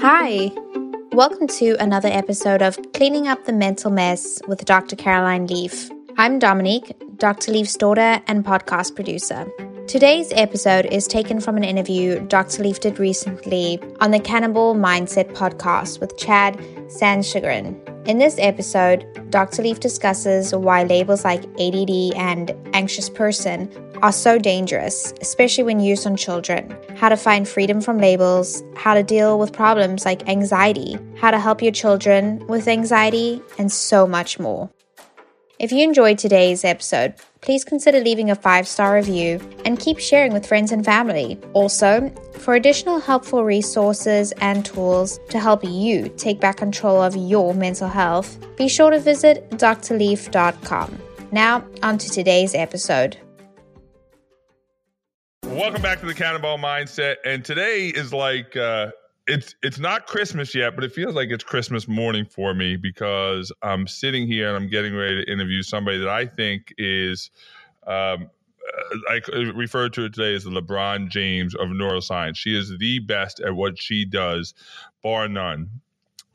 Hi. Welcome to another episode of Cleaning Up the Mental Mess with Dr. Caroline Leaf. I'm Dominique, Dr. Leaf's daughter and podcast producer. Today's episode is taken from an interview Dr. Leaf did recently on the Cannonball Mindset podcast with Chad Sanschagrin. In this episode, Dr. Leaf discusses why labels like ADD and anxious person are so dangerous, especially when used on children, how to find freedom from labels, how to deal with problems like anxiety, how to help your children with anxiety, and so much more. If you enjoyed today's episode, please consider leaving a five star review and keep sharing with friends and family. Also, for additional helpful resources and tools to help you take back control of your mental health, be sure to visit drleaf.com. Now, on to today's episode. Welcome back to the Cannonball Mindset. And today is like uh it's it's not Christmas yet, but it feels like it's Christmas morning for me because I'm sitting here and I'm getting ready to interview somebody that I think is um I refer to it today as the LeBron James of neuroscience. She is the best at what she does, bar none.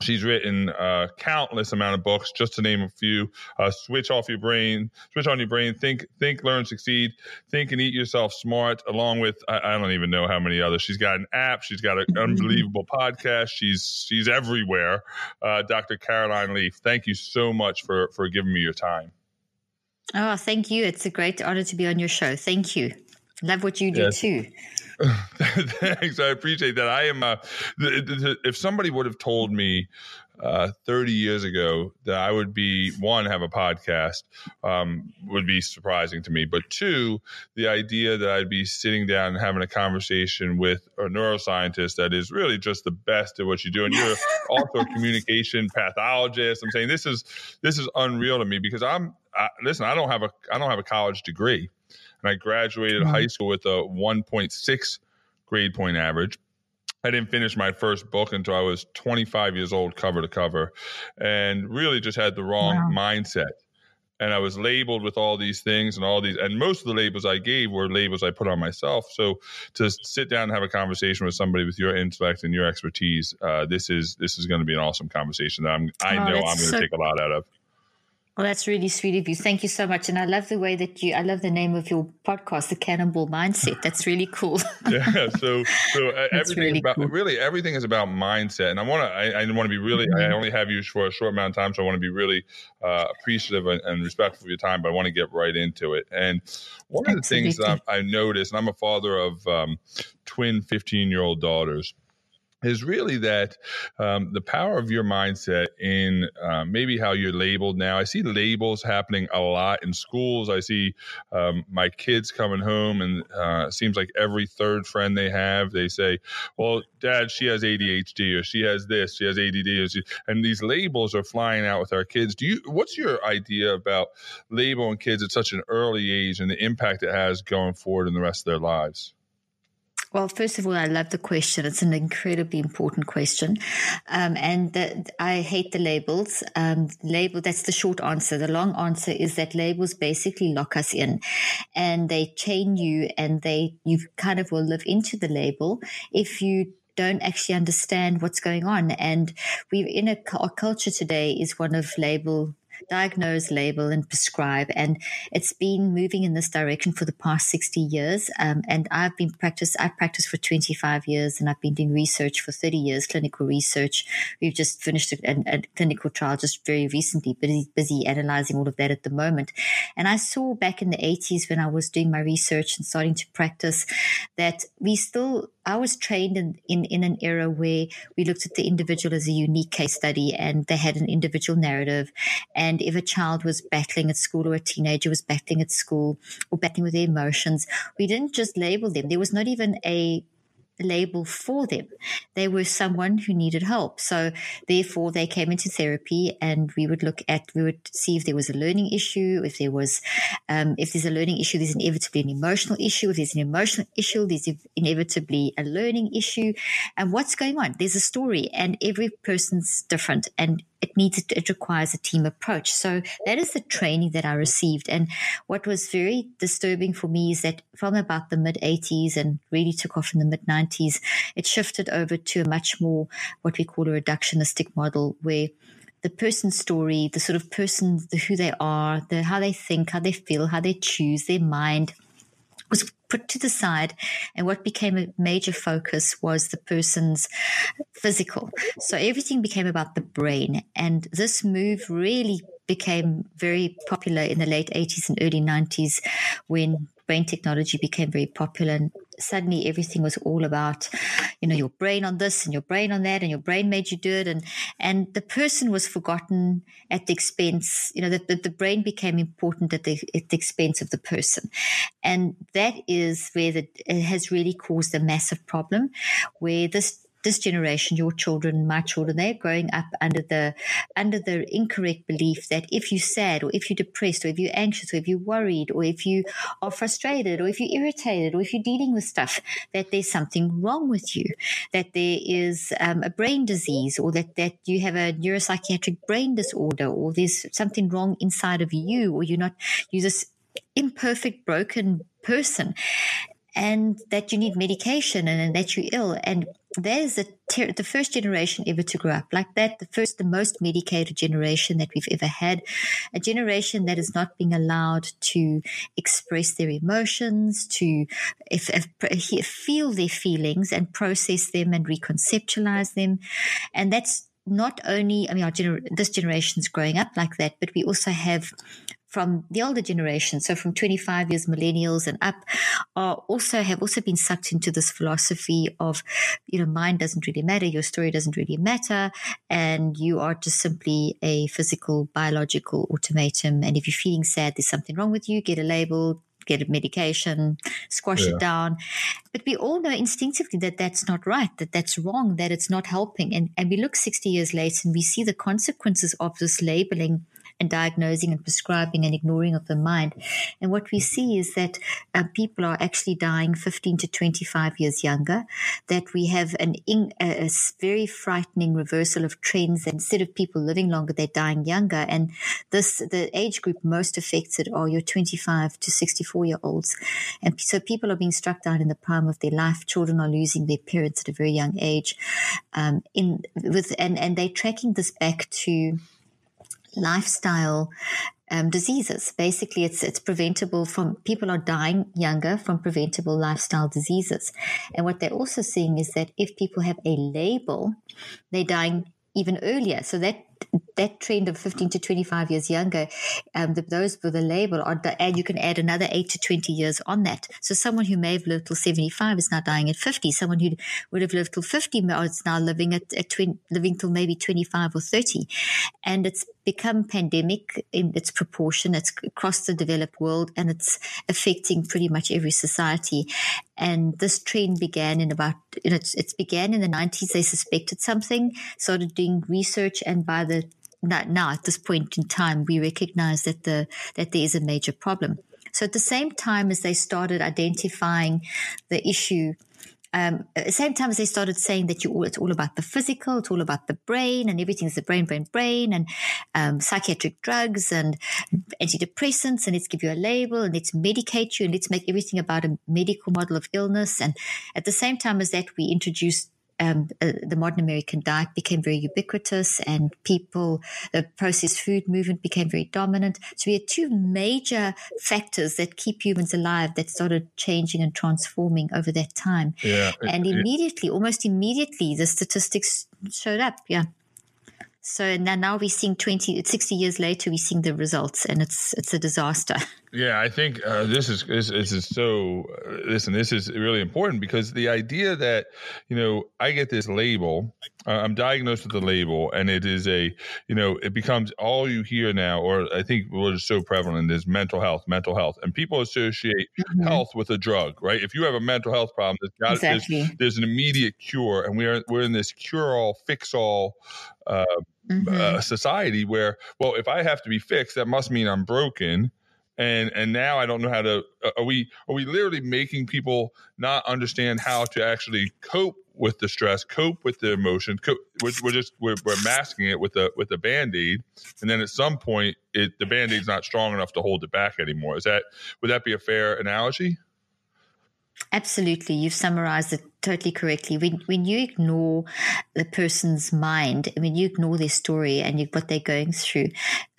She's written uh, countless amount of books, just to name a few. Uh, switch off your brain, switch on your brain. Think, think, learn, succeed. Think and eat yourself smart. Along with, I, I don't even know how many others. She's got an app. She's got an unbelievable podcast. She's she's everywhere. Uh, Dr. Caroline Leaf, thank you so much for for giving me your time. Oh, thank you. It's a great honor to be on your show. Thank you. Love what you do yes. too. Thanks, I appreciate that. I am. Uh, th- th- if somebody would have told me uh, 30 years ago that I would be one have a podcast um, would be surprising to me. But two, the idea that I'd be sitting down and having a conversation with a neuroscientist that is really just the best at what you do, and you're also a communication pathologist. I'm saying this is this is unreal to me because I'm I, listen. I don't have a I don't have a college degree and I graduated mm-hmm. high school with a 1.6 grade point average. I didn't finish my first book until I was 25 years old, cover to cover, and really just had the wrong wow. mindset. And I was labeled with all these things and all these, and most of the labels I gave were labels I put on myself. So to sit down and have a conversation with somebody with your intellect and your expertise, uh, this is this is going to be an awesome conversation that I'm I oh, know I'm going to so- take a lot out of. Well, that's really sweet of you. Thank you so much. And I love the way that you, I love the name of your podcast, The Cannonball Mindset. That's really cool. yeah. So, so uh, everything really, about, cool. really everything is about mindset. And I want to, I, I want to be really, mm-hmm. I only have you for a short amount of time. So I want to be really uh, appreciative and, and, respectful of your time, but I want to get right into it. And one of the things that I, I noticed, and I'm a father of um, twin 15 year old daughters is really that um, the power of your mindset in uh, maybe how you're labeled now. I see labels happening a lot in schools. I see um, my kids coming home, and uh, it seems like every third friend they have, they say, "Well, Dad, she has ADHD, or she has this, she has ADD," she, and these labels are flying out with our kids. Do you? What's your idea about labeling kids at such an early age and the impact it has going forward in the rest of their lives? Well, first of all, I love the question. It's an incredibly important question. Um, and the, I hate the labels. Um, label, that's the short answer. The long answer is that labels basically lock us in and they chain you and they, you kind of will live into the label if you don't actually understand what's going on. And we're in a, our culture today is one of label diagnose, label, and prescribe. And it's been moving in this direction for the past 60 years. Um, and I've been practiced, I've practiced for 25 years and I've been doing research for 30 years, clinical research. We've just finished a, a, clinical trial just very recently, busy, busy analyzing all of that at the moment. And I saw back in the 80s when I was doing my research and starting to practice that we still I was trained in, in, in an era where we looked at the individual as a unique case study and they had an individual narrative. And if a child was battling at school or a teenager was battling at school or battling with their emotions, we didn't just label them. There was not even a label for them. They were someone who needed help. So therefore they came into therapy and we would look at, we would see if there was a learning issue, if there was, um, if there's a learning issue, there's inevitably an emotional issue. If there's an emotional issue, there's inevitably a learning issue. And what's going on? There's a story and every person's different and it needs it requires a team approach. So that is the training that I received. And what was very disturbing for me is that from about the mid 80s and really took off in the mid 90s, it shifted over to a much more what we call a reductionistic model where the person's story, the sort of person, the who they are, the how they think, how they feel, how they choose, their mind put to the side. And what became a major focus was the person's physical. So everything became about the brain. And this move really became very popular in the late 80s and early 90s when brain technology became very popular and suddenly everything was all about you know your brain on this and your brain on that and your brain made you do it. And and the person was forgotten at the expense you know that the, the brain became important at the, at the expense of the person. And that is where the, it has really caused a massive problem where this this generation, your children, my children, they're growing up under the under the incorrect belief that if you're sad or if you're depressed or if you're anxious or if you're worried or if you are frustrated or if you're irritated or if you're dealing with stuff, that there's something wrong with you, that there is um, a brain disease or that, that you have a neuropsychiatric brain disorder or there's something wrong inside of you or you're not, you're this imperfect, broken person and that you need medication and, that you're ill. And there's the, ter- the first generation ever to grow up like that. The first, the most medicated generation that we've ever had. A generation that is not being allowed to express their emotions, to if, if, feel their feelings and process them and reconceptualize them. And that's not only, I mean, gener- this generation's growing up like that, but we also have from the older generation, so from 25 years millennials and up, are also have also been sucked into this philosophy of, you know, mind doesn't really matter, your story doesn't really matter, and you are just simply a physical, biological automaton. And if you're feeling sad, there's something wrong with you, get a label, get a medication, squash yeah. it down. But we all know instinctively that that's not right, that that's wrong, that it's not helping. And, and we look 60 years later and we see the consequences of this labeling and diagnosing and prescribing and ignoring of the mind. And what we see is that uh, people are actually dying 15 to 25 years younger, that we have an in, a, very frightening reversal of trends. Instead of people living longer, they're dying younger. And this, the age group most affected are your 25 to 64 year olds. And so people are being struck down in the prime of their life. Children are losing their parents at a very young age. Um, in with and and they're tracking this back to lifestyle um, diseases. Basically, it's it's preventable from people are dying younger from preventable lifestyle diseases. And what they're also seeing is that if people have a label, they're dying even earlier. So that that trend of 15 to 25 years younger, um, the, those with a label are, and you can add another 8 to 20 years on that. So someone who may have lived till 75 is now dying at 50. Someone who would have lived till 50 is now living at, at 20, living till maybe 25 or 30. And it's become pandemic in its proportion. It's across the developed world and it's affecting pretty much every society. And this trend began in about, you know, it's, it's began in the 90s. They suspected something, started doing research, and by the now at this point in time, we recognize that the that there is a major problem. So at the same time as they started identifying the issue um, at the same time as they started saying that you, all, it's all about the physical, it's all about the brain, and everything's the brain, brain, brain, and um, psychiatric drugs and antidepressants, and let's give you a label and let's medicate you and let's make everything about a medical model of illness. And at the same time as that, we introduced um, uh, the modern American diet became very ubiquitous and people, the processed food movement became very dominant. So we had two major factors that keep humans alive that started changing and transforming over that time. Yeah, and immediately, almost immediately, the statistics showed up. Yeah. So now, now we're seeing 20, 60 years later, we're seeing the results and it's, it's a disaster. Yeah, I think uh, this is this, this is so. Uh, listen, this is really important because the idea that you know I get this label, uh, I'm diagnosed with the label, and it is a you know it becomes all you hear now, or I think what is so prevalent is mental health, mental health, and people associate mm-hmm. health with a drug, right? If you have a mental health problem, there's, got, exactly. there's, there's an immediate cure, and we are we're in this cure all, fix all. Uh, mm-hmm. uh, society where, well, if I have to be fixed, that must mean I'm broken and and now I don't know how to. Uh, are we are we literally making people not understand how to actually cope with the stress, cope with the emotion? Cope, we're, we're, just we're, we're masking it with a with a band aid, and then at some point, it the band aid's not strong enough to hold it back anymore. Is that would that be a fair analogy? Absolutely. You've summarized it totally correctly. When, when you ignore the person's mind, when you ignore their story and you, what they're going through,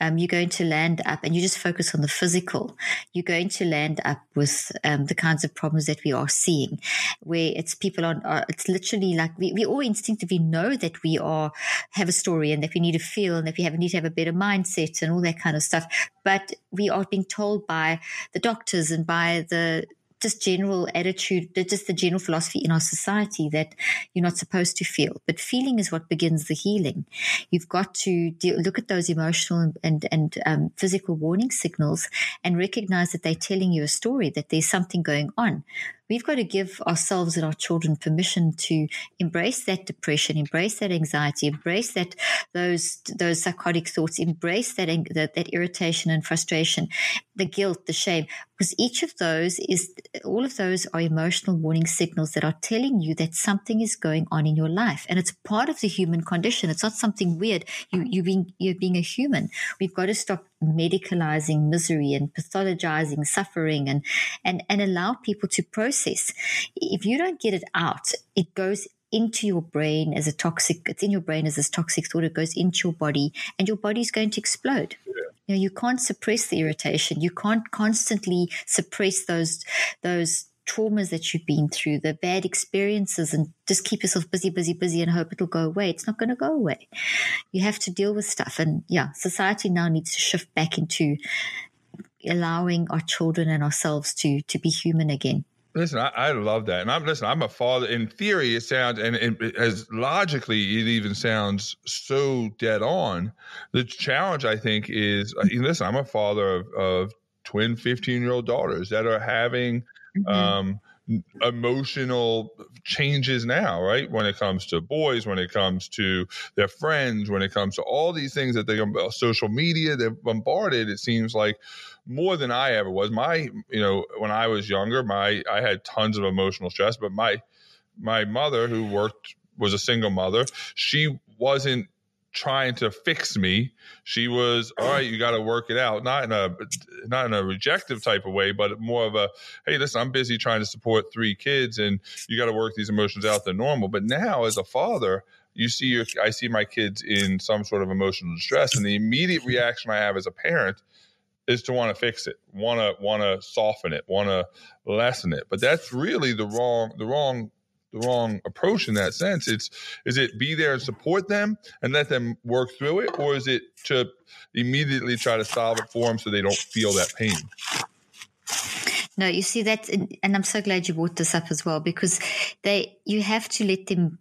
um, you're going to land up and you just focus on the physical. You're going to land up with um, the kinds of problems that we are seeing, where it's people on, are, it's literally like we, we all instinctively know that we are, have a story and that we need to feel and that we have, need to have a better mindset and all that kind of stuff. But we are being told by the doctors and by the, just general attitude, just the general philosophy in our society that you're not supposed to feel. But feeling is what begins the healing. You've got to deal, look at those emotional and, and um, physical warning signals and recognize that they're telling you a story, that there's something going on we've got to give ourselves and our children permission to embrace that depression, embrace that anxiety, embrace that those those psychotic thoughts, embrace that that, that irritation and frustration, the guilt, the shame, because each of those is all of those are emotional warning signals that are telling you that something is going on in your life, and it's part of the human condition. It's not something weird. You you being you're being a human. We've got to stop medicalizing misery and pathologizing suffering and, and, and allow people to process. If you don't get it out, it goes into your brain as a toxic, it's in your brain as this toxic thought, it goes into your body and your body's going to explode. Yeah. You know, you can't suppress the irritation. You can't constantly suppress those, those traumas that you've been through, the bad experiences, and just keep yourself busy, busy, busy and hope it'll go away. It's not going to go away. You have to deal with stuff. And yeah, society now needs to shift back into allowing our children and ourselves to to be human again. Listen, I, I, love that, and I'm listen. I'm a father. In theory, it sounds, and, and as logically, it even sounds so dead on. The challenge, I think, is uh, listen. I'm a father of, of twin 15 year old daughters that are having mm-hmm. um, emotional changes now, right? When it comes to boys, when it comes to their friends, when it comes to all these things that they social media, they're bombarded. It seems like more than I ever was. My, you know, when I was younger, my I had tons of emotional stress, but my my mother, who worked was a single mother, she wasn't trying to fix me. She was, all right, you got to work it out. Not in a, not in a rejective type of way, but more of a, hey, listen, I'm busy trying to support three kids and you got to work these emotions out. They're normal. But now as a father, you see your, I see my kids in some sort of emotional distress and the immediate reaction I have as a parent is to want to fix it, want to, want to soften it, want to lessen it. But that's really the wrong, the wrong the wrong approach in that sense. It's is it be there and support them and let them work through it, or is it to immediately try to solve it for them so they don't feel that pain? No, you see that, and I'm so glad you brought this up as well because they you have to let them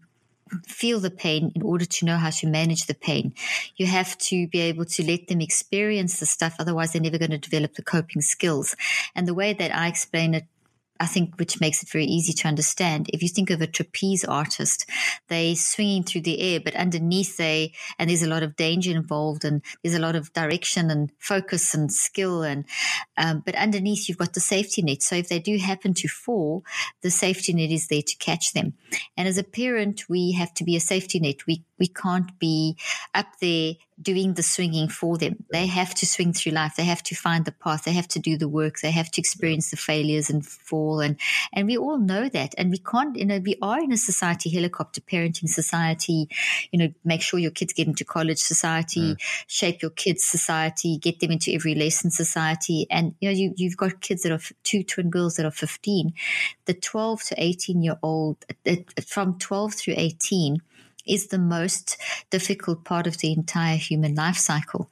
feel the pain in order to know how to manage the pain. You have to be able to let them experience the stuff, otherwise, they're never going to develop the coping skills. And the way that I explain it I think which makes it very easy to understand. If you think of a trapeze artist, they swinging through the air, but underneath they, and there's a lot of danger involved and there's a lot of direction and focus and skill. And, um, but underneath you've got the safety net. So if they do happen to fall, the safety net is there to catch them. And as a parent, we have to be a safety net. We, we can't be up there doing the swinging for them. They have to swing through life. They have to find the path. They have to do the work. They have to experience the failures and fall. And, and we all know that. And we can't, you know, we are in a society, helicopter parenting society, you know, make sure your kids get into college society, mm. shape your kids society, get them into every lesson society. And, you know, you, you've got kids that are two twin girls that are 15. The 12 to 18 year old, uh, from 12 through 18, is the most difficult part of the entire human life cycle.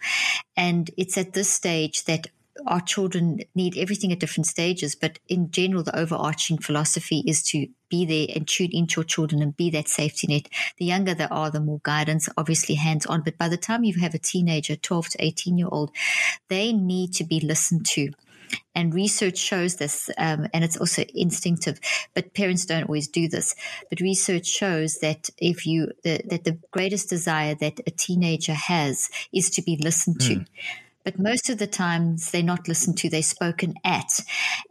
And it's at this stage that our children need everything at different stages, but in general, the overarching philosophy is to be there and tune into your children and be that safety net. The younger they are, the more guidance, obviously hands on. But by the time you have a teenager, 12 to 18 year old, they need to be listened to. And research shows this, um, and it's also instinctive, but parents don't always do this. But research shows that if you, the, that the greatest desire that a teenager has is to be listened mm. to. But most of the times they're not listened to, they're spoken at.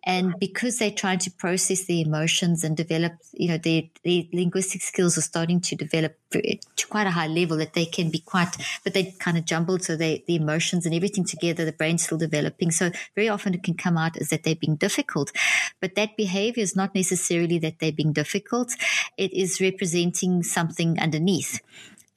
And because they're trying to process their emotions and develop, you know, their, their linguistic skills are starting to develop to quite a high level that they can be quite, but they kind of jumbled. So they, the emotions and everything together, the brain's still developing. So very often it can come out as that they're being difficult. But that behavior is not necessarily that they're being difficult. It is representing something underneath.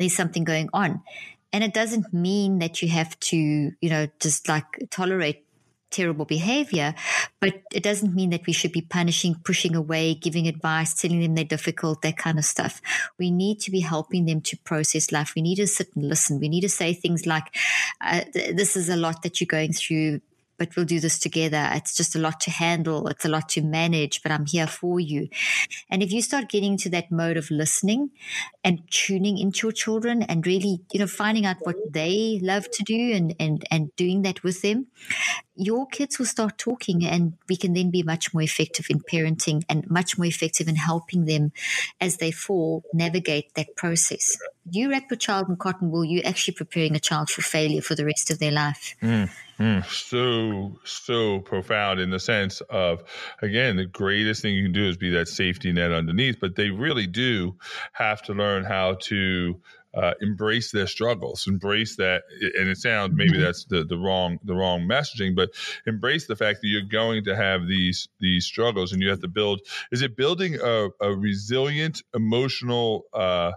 There's something going on. And it doesn't mean that you have to, you know, just like tolerate terrible behavior, but it doesn't mean that we should be punishing, pushing away, giving advice, telling them they're difficult, that kind of stuff. We need to be helping them to process life. We need to sit and listen. We need to say things like, uh, This is a lot that you're going through but we'll do this together. It's just a lot to handle. It's a lot to manage, but I'm here for you. And if you start getting to that mode of listening and tuning into your children and really, you know, finding out what they love to do and, and, and doing that with them, your kids will start talking and we can then be much more effective in parenting and much more effective in helping them as they fall navigate that process. You wrap your child in cotton wool, you're actually preparing a child for failure for the rest of their life. Mm. Mm, so so profound in the sense of again the greatest thing you can do is be that safety net underneath but they really do have to learn how to uh, embrace their struggles embrace that and it sounds maybe mm-hmm. that's the, the wrong the wrong messaging but embrace the fact that you're going to have these these struggles and you have to build is it building a, a resilient emotional uh,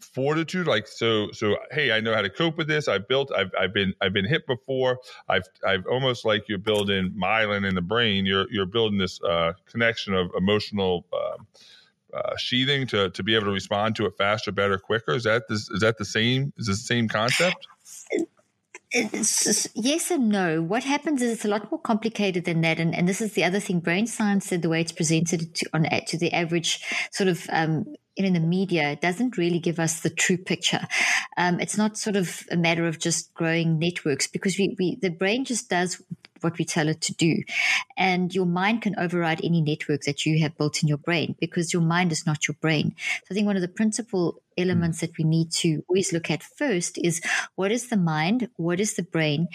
fortitude like so so hey i know how to cope with this. I've built i've, I've been i've been hit before. I've i've almost like you're building myelin in the brain. You're you're building this uh, connection of emotional uh, uh, sheathing to to be able to respond to it faster better quicker. Is that this is that the same is this the same concept? Yes and no. What happens is it's a lot more complicated than that, and, and this is the other thing. Brain science said the way it's presented to, on to the average sort of um, in the media it doesn't really give us the true picture. Um, it's not sort of a matter of just growing networks because we, we the brain just does what we tell it to do. And your mind can override any network that you have built in your brain because your mind is not your brain. So I think one of the principal elements that we need to always look at first is what is the mind, what is the brain,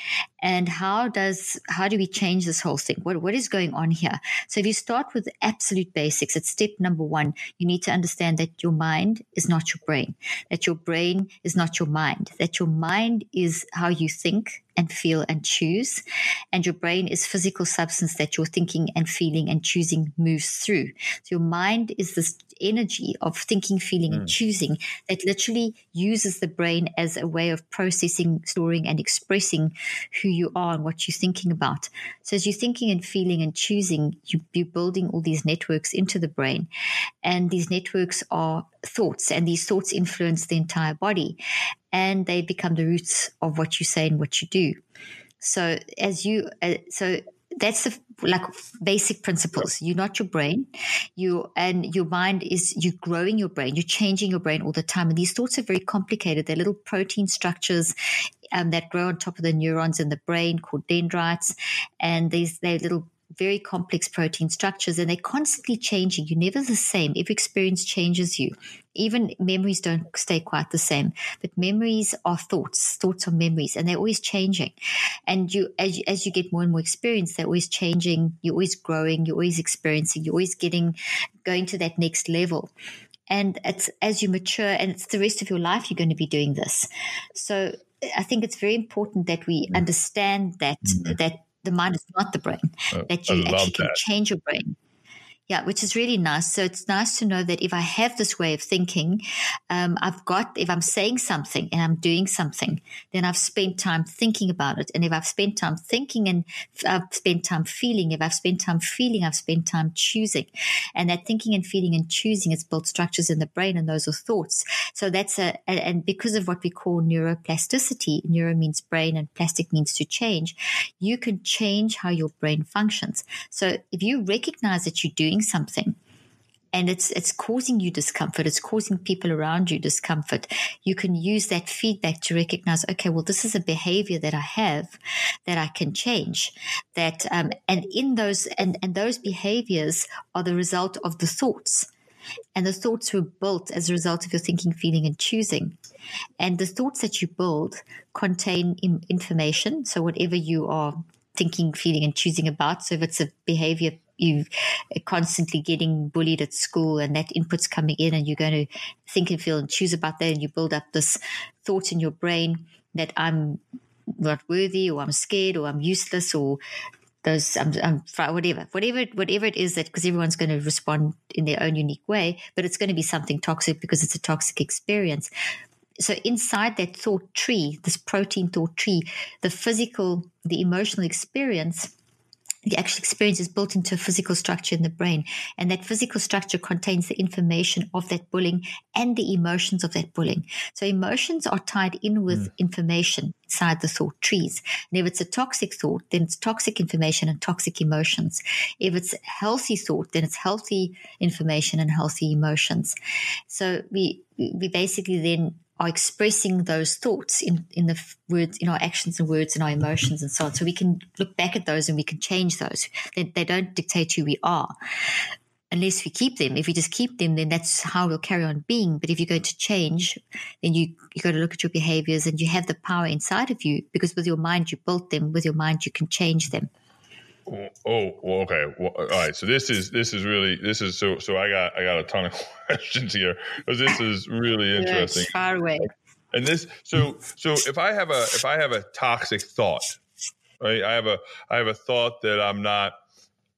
and how does how do we change this whole thing? What what is going on here? So if you start with absolute basics, it's step number one. You need to understand that your mind is not your brain, that your brain is not your mind, that your mind is how you think and feel and choose. And your brain is physical substance that your thinking and feeling and choosing moves through. So your mind is this energy of thinking, feeling, mm. and choosing that literally uses the brain as a way of processing, storing, and expressing who you are and what you're thinking about. So as you're thinking and feeling and choosing, you, you're building all these networks into the brain. And these networks are thoughts, and these thoughts influence the entire body. And they become the roots of what you say and what you do. So as you, uh, so that's the like basic principles. You're not your brain. You and your mind is you're growing your brain. You're changing your brain all the time. And these thoughts are very complicated. They're little protein structures um, that grow on top of the neurons in the brain called dendrites. And these they're little very complex protein structures and they're constantly changing. You're never the same. Every experience changes you. Even memories don't stay quite the same, but memories are thoughts. Thoughts are memories and they're always changing. And you, as you, as you get more and more experience, they're always changing. You're always growing. You're always experiencing. You're always getting, going to that next level. And it's as you mature and it's the rest of your life, you're going to be doing this. So I think it's very important that we mm. understand that, mm-hmm. that the mind is not the brain, uh, that you actually can change your brain. Yeah, which is really nice. So it's nice to know that if I have this way of thinking, um, I've got, if I'm saying something and I'm doing something, then I've spent time thinking about it. And if I've spent time thinking and I've spent time feeling, if I've spent time feeling, I've spent time choosing. And that thinking and feeling and choosing is built structures in the brain and those are thoughts. So that's a, and because of what we call neuroplasticity, neuro means brain and plastic means to change, you can change how your brain functions. So if you recognize that you're doing doing something. And it's it's causing you discomfort. It's causing people around you discomfort. You can use that feedback to recognize okay well this is a behavior that i have that i can change that um, and in those and and those behaviors are the result of the thoughts. And the thoughts were built as a result of your thinking feeling and choosing. And the thoughts that you build contain information. So whatever you are thinking feeling and choosing about so if it's a behavior you are constantly getting bullied at school and that input's coming in and you're going to think and feel and choose about that and you build up this thought in your brain that I'm not worthy or I'm scared or I'm useless or those I'm whatever whatever whatever it is that because everyone's going to respond in their own unique way but it's going to be something toxic because it's a toxic experience. So inside that thought tree this protein thought tree the physical the emotional experience the actual experience is built into a physical structure in the brain. And that physical structure contains the information of that bullying and the emotions of that bullying. So emotions are tied in with mm. information inside the thought trees. And if it's a toxic thought, then it's toxic information and toxic emotions. If it's healthy thought, then it's healthy information and healthy emotions. So we, we basically then are expressing those thoughts in, in the words, in our actions and words and our emotions and so on. So we can look back at those and we can change those. They, they don't dictate who we are unless we keep them. If we just keep them, then that's how we'll carry on being. But if you're going to change, then you you've got to look at your behaviors and you have the power inside of you because with your mind you built them. With your mind you can change them. Oh, oh, well, okay. Well, all right. So this is this is really this is so so I got I got a ton of questions here because this is really interesting. far away. And this so so if I have a if I have a toxic thought, right? I have a I have a thought that I'm not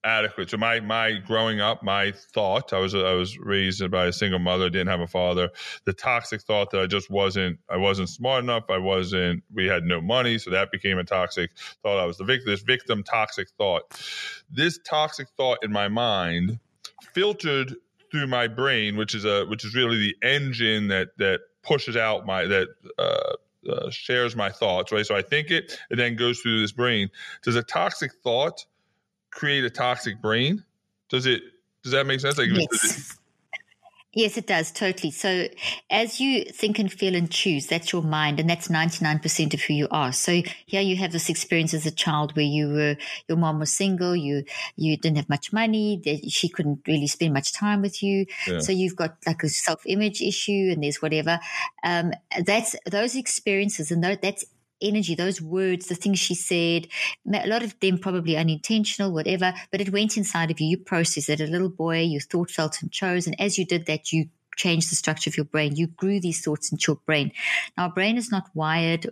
adequate. So my my growing up, my thought I was I was raised by a single mother, didn't have a father. The toxic thought that I just wasn't I wasn't smart enough. I wasn't. We had no money, so that became a toxic thought. I was the victim. This victim toxic thought. This toxic thought in my mind filtered through my brain, which is a which is really the engine that that pushes out my that. Uh, uh, shares my thoughts, right? So I think it, it then goes through this brain. Does a toxic thought create a toxic brain? Does it? Does that make sense? Like, yes. Yes, it does totally. So, as you think and feel and choose, that's your mind, and that's ninety nine percent of who you are. So, here you have this experience as a child where you were your mom was single, you you didn't have much money, she couldn't really spend much time with you. Yeah. So you've got like a self image issue, and there's whatever. Um, that's those experiences, and that's energy, those words, the things she said, a lot of them probably unintentional, whatever, but it went inside of you. You processed it. A little boy, you thought, felt, and chose. And as you did that, you changed the structure of your brain. You grew these thoughts into your brain. Now, our brain is not wired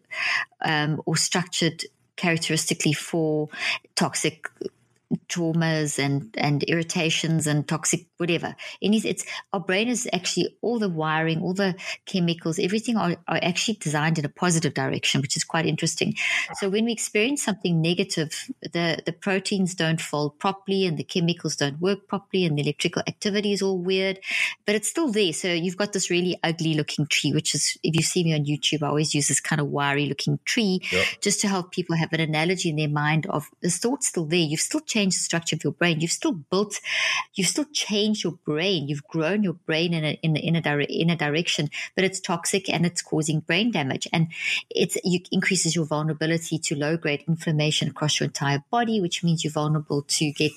um, or structured characteristically for toxic traumas and and irritations and toxic whatever. Any, it's our brain is actually all the wiring, all the chemicals, everything are, are actually designed in a positive direction, which is quite interesting. So when we experience something negative, the the proteins don't fold properly and the chemicals don't work properly and the electrical activity is all weird, but it's still there. So you've got this really ugly looking tree, which is if you see me on YouTube, I always use this kind of wiry looking tree yep. just to help people have an analogy in their mind of the thought's still there. You've still changed changed the structure of your brain. You've still built, you've still changed your brain. You've grown your brain in a, in in a, dire, in a direction, but it's toxic and it's causing brain damage. And it increases your vulnerability to low grade inflammation across your entire body, which means you're vulnerable to get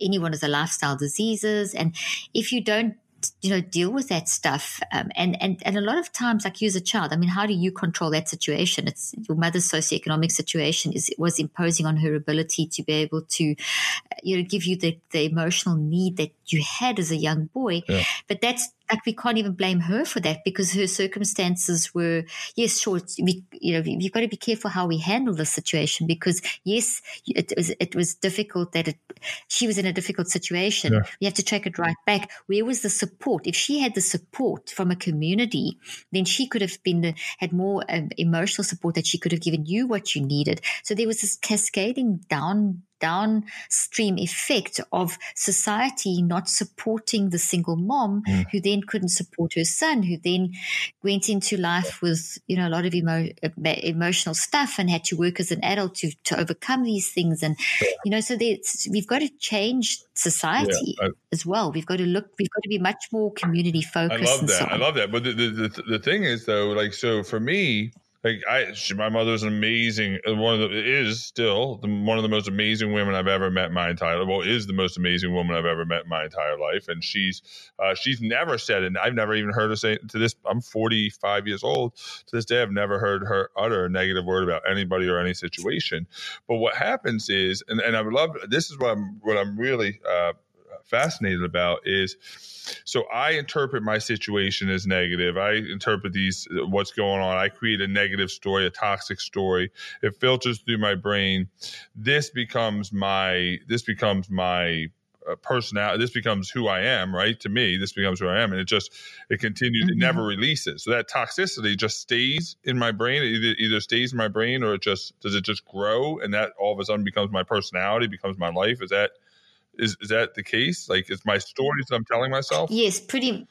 any one of the lifestyle diseases. And if you don't you know deal with that stuff um, and and and a lot of times like you as a child i mean how do you control that situation it's your mother's socioeconomic situation is was imposing on her ability to be able to you know give you the the emotional need that you had as a young boy yeah. but that's like we can't even blame her for that because her circumstances were yes sure we, you know you've got to be careful how we handle the situation because yes it was it was difficult that it she was in a difficult situation. Yeah. you have to track it right back. Where was the support? If she had the support from a community then she could have been the, had more um, emotional support that she could have given you what you needed. So there was this cascading down downstream effect of society not supporting the single mom mm. who then couldn't support her son, who then went into life with, you know, a lot of emo- emotional stuff and had to work as an adult to, to overcome these things. And, you know, so we've got to change society yeah, I, as well. We've got to look, we've got to be much more community focused. I love that. So I love that. But the, the, the, the thing is though, like, so for me, like I, she, my mother's an amazing uh, one of the is still the, one of the most amazing women I've ever met my entire well is the most amazing woman I've ever met my entire life, and she's uh, she's never said and I've never even heard her say to this. I'm 45 years old. To this day, I've never heard her utter a negative word about anybody or any situation. But what happens is, and, and I would love this is what I'm what I'm really uh, fascinated about is so I interpret my situation as negative. I interpret these what's going on. I create a negative story, a toxic story. It filters through my brain. This becomes my this becomes my uh, personality. This becomes who I am, right? To me, this becomes who I am, and it just it continues. Mm-hmm. It never releases. So that toxicity just stays in my brain. It either either stays in my brain, or it just does it just grow, and that all of a sudden becomes my personality, becomes my life. Is that is is that the case? Like, is my stories I'm telling myself? Yes, pretty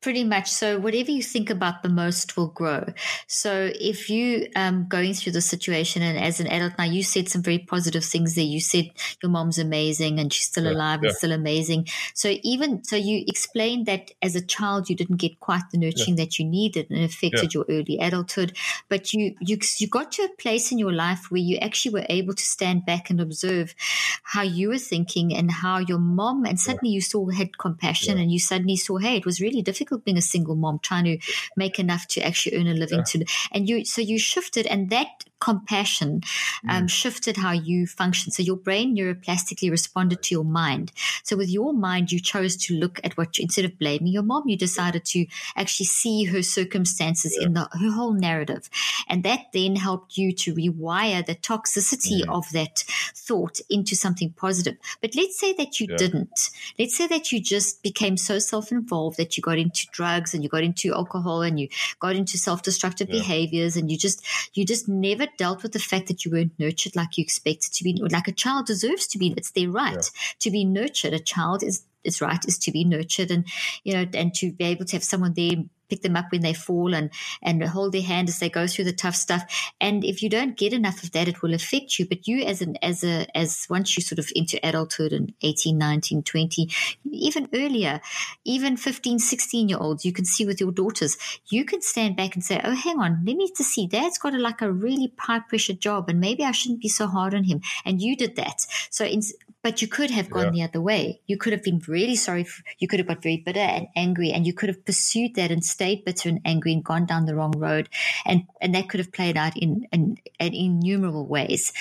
Pretty much. So whatever you think about the most will grow. So if you um going through the situation and as an adult now, you said some very positive things there. You said your mom's amazing and she's still yeah, alive yeah. and still amazing. So even so, you explained that as a child you didn't get quite the nurturing yeah. that you needed and affected your early adulthood. But you you you got to a place in your life where you actually were able to stand back and observe how you were thinking and how your mom and suddenly you saw had compassion and you suddenly saw hey it was really difficult difficult being a single mom trying to make enough to actually earn a living yeah. to and you so you shifted and that compassion um, mm. shifted how you function. So your brain neuroplastically responded to your mind. So with your mind, you chose to look at what you, instead of blaming your mom, you decided to actually see her circumstances yeah. in the her whole narrative, and that then helped you to rewire the toxicity mm. of that thought into something positive. But let's say that you yeah. didn't. Let's say that you just became so self-involved that you got into drugs and you got into alcohol and you got into self-destructive yeah. behaviors and you just you just never dealt with the fact that you weren't nurtured like you expected to be, like a child deserves to be. It's their right yeah. to be nurtured. A child is its right is to be nurtured and you know and to be able to have someone there pick them up when they fall and and hold their hand as they go through the tough stuff. And if you don't get enough of that, it will affect you. But you as an as a as once you sort of into adulthood and 18, 19, 20, even earlier, even 15, 16 year olds, you can see with your daughters, you can stand back and say, Oh, hang on, let me to see. Dad's got a, like a really high pressure job and maybe I shouldn't be so hard on him. And you did that. So in, but you could have gone yeah. the other way. You could have been really sorry. For, you could have got very bitter and angry, and you could have pursued that and stayed bitter and angry and gone down the wrong road. And and that could have played out in in, in innumerable ways.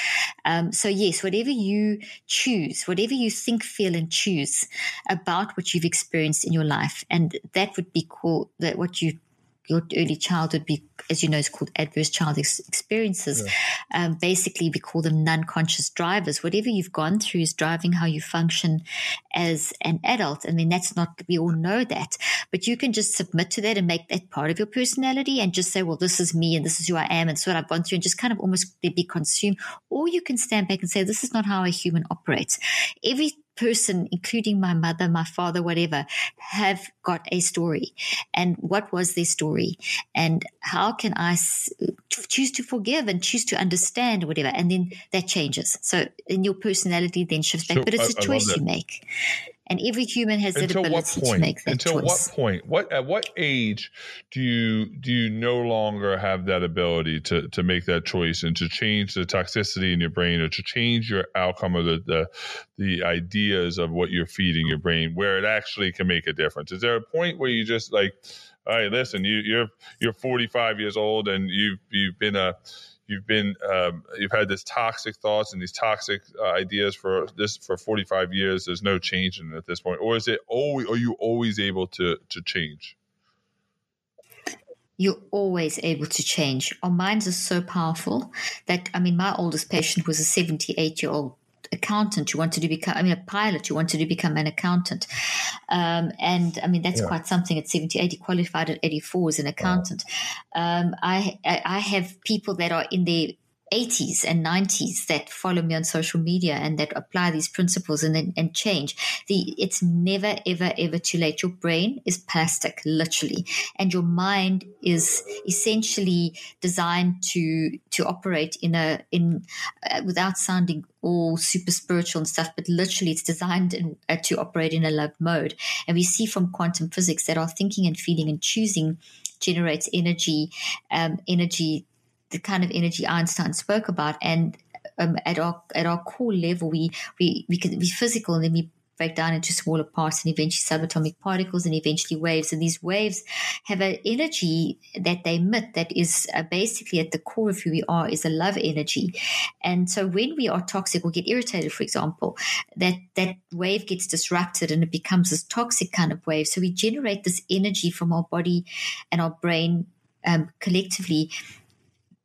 Um, so yes, whatever you choose, whatever you think, feel, and choose about what you've experienced in your life, and that would be called that what you your early childhood be, as you know, is called adverse child ex- experiences. Yeah. Um, basically, we call them non-conscious drivers. Whatever you've gone through is driving how you function as an adult. I mean, that's not, we all know that, but you can just submit to that and make that part of your personality and just say, well, this is me and this is who I am and so what I've gone through and just kind of almost be consumed. Or you can stand back and say, this is not how a human operates. Every person, including my mother, my father, whatever, have got a story. And what was their story? And how can I s- choose to forgive and choose to understand, whatever? And then that changes. So, in your personality then shifts back, so but it's I, a choice you make and every human has until that ability to make that until choice. what point? What at what age do you do you no longer have that ability to to make that choice and to change the toxicity in your brain or to change your outcome of the the, the ideas of what you're feeding your brain where it actually can make a difference? Is there a point where you just like all right listen you you're you're 45 years old and you've you've been a you've been um, you've had this toxic thoughts and these toxic uh, ideas for this for 45 years. There's no change in at this point. Or is it always are you always able to to change? You're always able to change. Our minds are so powerful that, I mean, my oldest patient was a 78 year old accountant you wanted to become, I mean, a pilot you wanted to become an accountant. Um, and I mean, that's yeah. quite something at 78. He qualified at 84 as an accountant. Um, I, I have people that are in their 80s and 90s that follow me on social media and that apply these principles and and change. The it's never ever ever too late. Your brain is plastic, literally, and your mind is essentially designed to to operate in a in uh, without sounding all super spiritual and stuff, but literally it's designed in, uh, to operate in a love mode. And we see from quantum physics that our thinking and feeling and choosing generates energy, um, energy the kind of energy Einstein spoke about. And um, at our at our core level, we we we can be physical, and then we break down into smaller parts and eventually subatomic particles and eventually waves. And these waves have an energy that they emit that is uh, basically at the core of who we are is a love energy. And so when we are toxic or get irritated, for example, that, that wave gets disrupted and it becomes this toxic kind of wave. So we generate this energy from our body and our brain um, collectively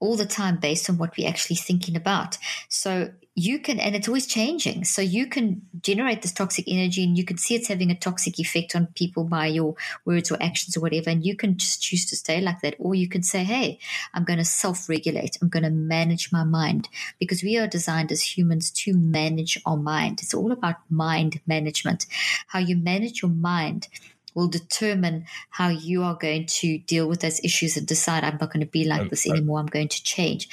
all the time based on what we're actually thinking about. So you can, and it's always changing. So you can generate this toxic energy and you can see it's having a toxic effect on people by your words or actions or whatever. And you can just choose to stay like that. Or you can say, hey, I'm going to self regulate. I'm going to manage my mind because we are designed as humans to manage our mind. It's all about mind management, how you manage your mind will determine how you are going to deal with those issues and decide I'm not going to be like this anymore. I'm going to change.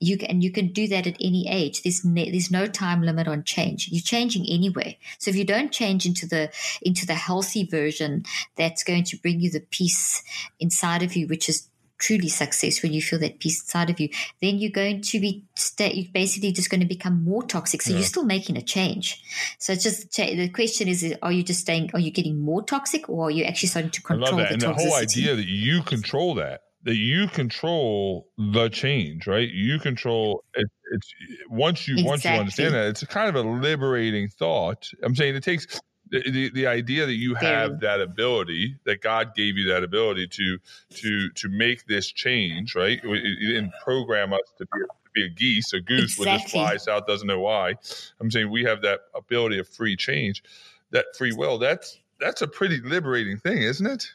You can, and you can do that at any age. There's ne- there's no time limit on change. You're changing anyway. So if you don't change into the into the healthy version that's going to bring you the peace inside of you, which is truly success, when you feel that peace inside of you, then you're going to be you're basically just going to become more toxic. So yeah. you're still making a change. So it's just the question is: Are you just staying? Are you getting more toxic, or are you actually starting to control the and the whole idea that you control that that you control the change, right? You control it, it's once you exactly. once you understand that, it's kind of a liberating thought. I'm saying it takes the, the, idea that you have that ability that god gave you that ability to to to make this change right? You didn't program us to be, to be a geese a goose exactly. would just fly south doesn't know why. I'm saying we have that ability of free change that free will. That's that's a pretty liberating thing isn't it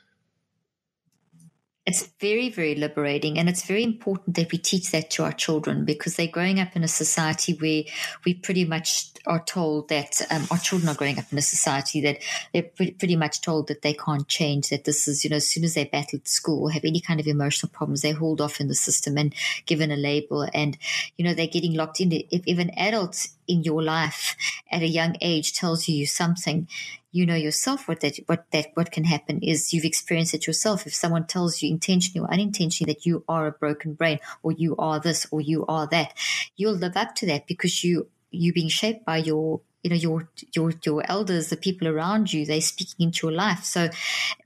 it's very, very liberating. And it's very important that we teach that to our children because they're growing up in a society where we pretty much are told that um, our children are growing up in a society that they're pretty, pretty much told that they can't change, that this is, you know, as soon as they battle at school or have any kind of emotional problems, they're hauled off in the system and given a label. And, you know, they're getting locked in. If, if an adult in your life at a young age tells you something, you know yourself what that what that what can happen is you've experienced it yourself. If someone tells you intentionally or unintentionally that you are a broken brain or you are this or you are that, you'll live up to that because you you being shaped by your you know your your your elders the people around you they're speaking into your life so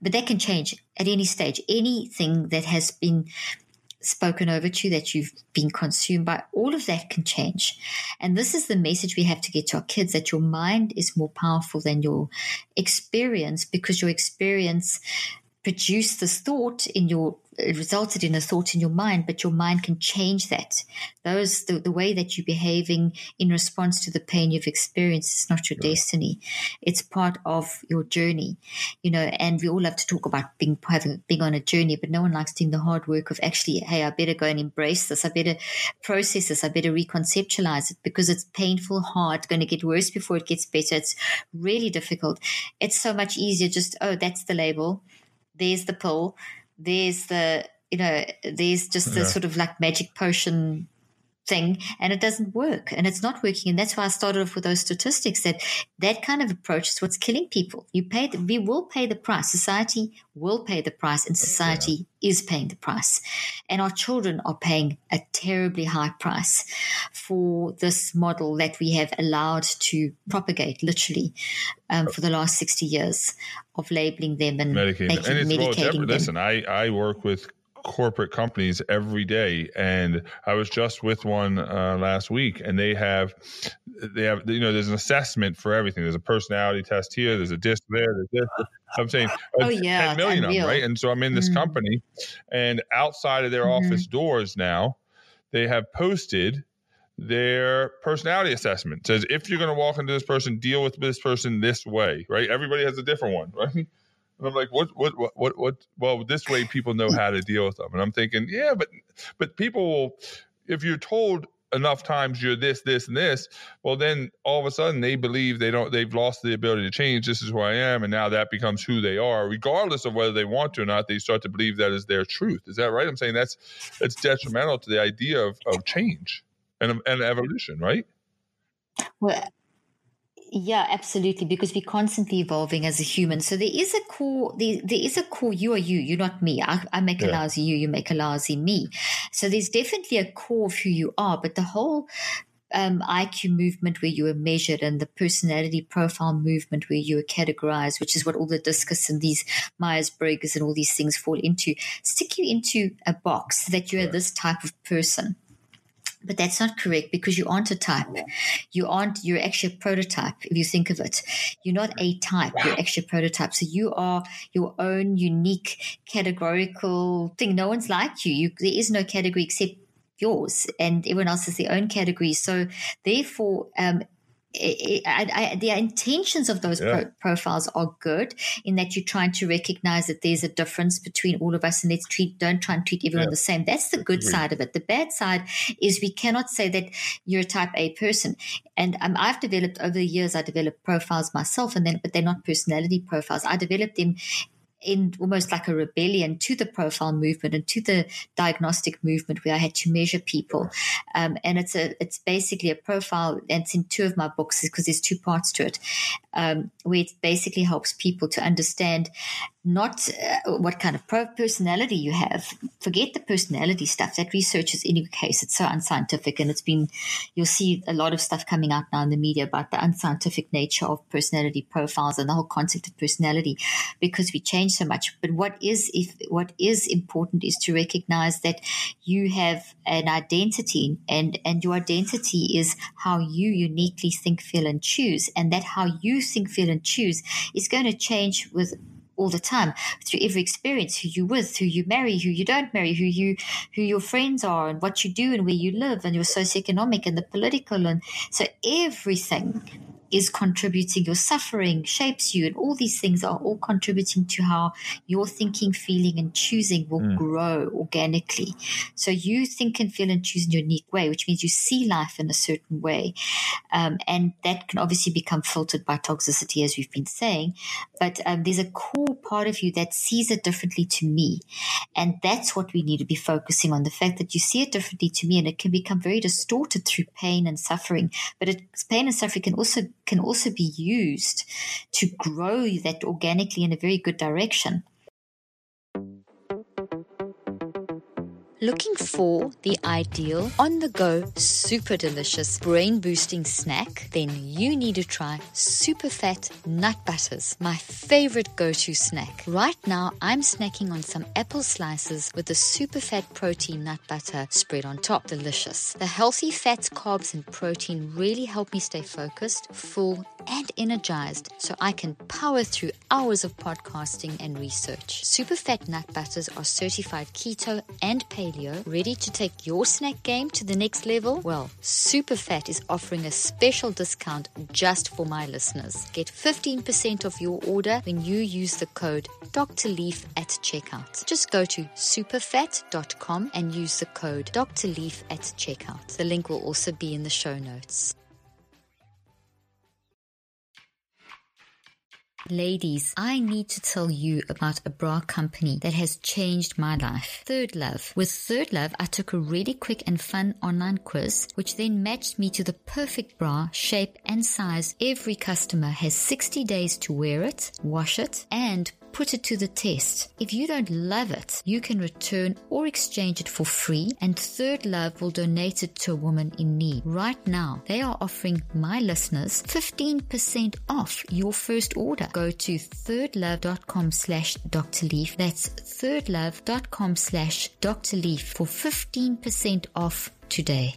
but that can change at any stage anything that has been spoken over to that you've been consumed by, all of that can change. And this is the message we have to get to our kids that your mind is more powerful than your experience because your experience produced this thought in your it resulted in a thought in your mind, but your mind can change that. Those the, the way that you're behaving in response to the pain you've experienced is not your right. destiny. It's part of your journey, you know. And we all love to talk about being having being on a journey, but no one likes doing the hard work of actually, hey, I better go and embrace this. I better process this. I better reconceptualize it because it's painful, hard, going to get worse before it gets better. It's really difficult. It's so much easier just oh, that's the label. There's the pill there's the you know there's just the yeah. sort of like magic potion thing and it doesn't work and it's not working. And that's why i started off with those statistics that that kind of approach is what's killing people. You pay the, we will pay the price. Society will pay the price and society yeah. is paying the price. And our children are paying a terribly high price for this model that we have allowed to propagate literally um, for the last 60 years of labeling them and medicating, and it's, medicating well, them. listen i i work with corporate companies every day and i was just with one uh, last week and they have they have you know there's an assessment for everything. There's a personality test here there's a disc there there's this i'm saying oh yeah 10 million of them right? And so i'm in this mm. company and outside of their mm-hmm. office doors now they have posted their personality assessment. It says if you're going to walk into this person deal with this person this way right? Everybody has a different one right and I'm like, what, what, what, what, what? Well, this way people know how to deal with them. And I'm thinking, yeah, but, but people will, if you're told enough times you're this, this, and this, well, then all of a sudden they believe they don't, they've lost the ability to change. This is who I am. And now that becomes who they are, regardless of whether they want to or not. They start to believe that is their truth. Is that right? I'm saying that's, that's detrimental to the idea of, of change and, and evolution, right? Well, yeah, absolutely. Because we're constantly evolving as a human. So there is a core. There, there is a core. You are you. You're not me. I, I make yeah. a lousy you. You make a lousy me. So there's definitely a core of who you are. But the whole um, IQ movement where you are measured and the personality profile movement where you are categorized, which is what all the discs and these Myers Briggs and all these things fall into, stick you into a box that you're right. this type of person. But that's not correct because you aren't a type. You aren't, you're actually a prototype if you think of it. You're not a type, you're actually a prototype. So you are your own unique categorical thing. No one's like you. you there is no category except yours and everyone else has their own category. So therefore, um, I, I, the intentions of those yeah. pro- profiles are good in that you're trying to recognize that there's a difference between all of us and let's treat don't try and treat everyone yeah. the same. That's the good side of it. The bad side is we cannot say that you're a type a person. And um, i've developed over the years i developed profiles myself and then but they're not personality profiles. I developed them in almost like a rebellion to the profile movement and to the diagnostic movement where I had to measure people. Um, and it's a it's basically a profile and it's in two of my books because there's two parts to it, um, where it basically helps people to understand not uh, what kind of personality you have. Forget the personality stuff. That research is, in any case, it's so unscientific. And it's been, you'll see a lot of stuff coming out now in the media about the unscientific nature of personality profiles and the whole concept of personality because we change so much. But what is, if, what is important is to recognize that you have an identity and, and your identity is how you uniquely think, feel, and choose. And that how you think, feel, and choose is going to change with all the time through every experience who you with who you marry who you don't marry who you who your friends are and what you do and where you live and your socioeconomic and the political and so everything is contributing, your suffering shapes you, and all these things are all contributing to how your thinking, feeling, and choosing will mm. grow organically. So you think and feel and choose in a unique way, which means you see life in a certain way. Um, and that can obviously become filtered by toxicity, as we've been saying. But um, there's a core part of you that sees it differently to me. And that's what we need to be focusing on the fact that you see it differently to me, and it can become very distorted through pain and suffering. But it, pain and suffering can also can also be used to grow that organically in a very good direction. Looking for the ideal on the go, super delicious, brain boosting snack? Then you need to try super fat nut butters, my favorite go to snack. Right now, I'm snacking on some apple slices with the super fat protein nut butter spread on top. Delicious. The healthy fats, carbs, and protein really help me stay focused, full, and energized so I can power through hours of podcasting and research. Super fat nut butters are certified keto and paleo ready to take your snack game to the next level? Well, Super Fat is offering a special discount just for my listeners. Get 15% of your order when you use the code Dr. Leaf at checkout. Just go to superfat.com and use the code Dr. Leaf at checkout. The link will also be in the show notes. Ladies, I need to tell you about a bra company that has changed my life. Third Love. With Third Love, I took a really quick and fun online quiz, which then matched me to the perfect bra, shape, and size. Every customer has 60 days to wear it, wash it, and put it to the test. If you don't love it, you can return or exchange it for free, and Third Love will donate it to a woman in need. Right now, they are offering my listeners 15% off your first order. Go to thirdlove.com slash Dr. Leaf. That's thirdlove.com slash Dr. Leaf for 15% off today.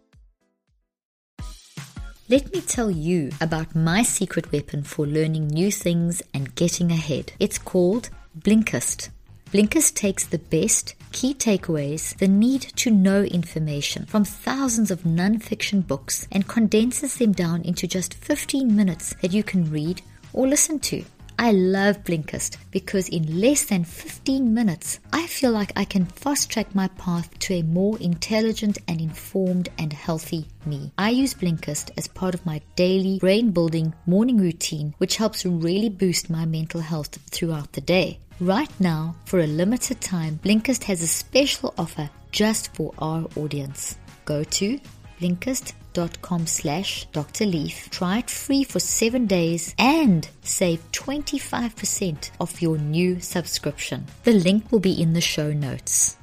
Let me tell you about my secret weapon for learning new things and getting ahead. It's called Blinkist. Blinkist takes the best key takeaways, the need to know information from thousands of non-fiction books and condenses them down into just 15 minutes that you can read or listen to. I love Blinkist because in less than 15 minutes, I feel like I can fast track my path to a more intelligent and informed and healthy me. I use Blinkist as part of my daily brain building morning routine, which helps really boost my mental health throughout the day. Right now, for a limited time, Blinkist has a special offer just for our audience. Go to blinkist.com slash Dr. Leaf. Try it free for seven days and save 25% off your new subscription. The link will be in the show notes.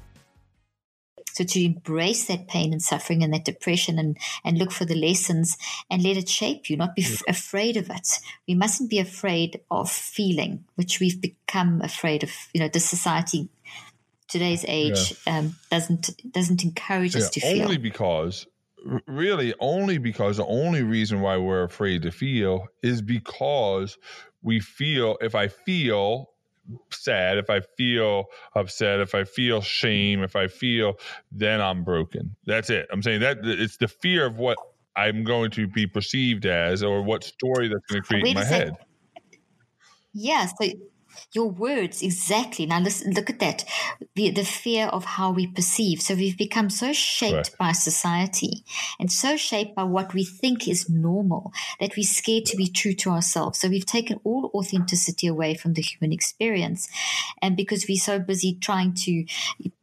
So to embrace that pain and suffering and that depression and, and look for the lessons and let it shape you, not be f- afraid of it. We mustn't be afraid of feeling, which we've become afraid of, you know, the society today's age yeah. um, doesn't doesn't encourage yeah, us to feel. Only because really only because the only reason why we're afraid to feel is because we feel if I feel sad, if I feel upset, if I feel shame, if I feel, then I'm broken. That's it. I'm saying that it's the fear of what I'm going to be perceived as or what story that's going to create in my head. Yeah. So your words exactly. Now listen look at that. The, the fear of how we perceive. So we've become so shaped right. by society and so shaped by what we think is normal that we're scared to be true to ourselves. So we've taken all authenticity away from the human experience. And because we're so busy trying to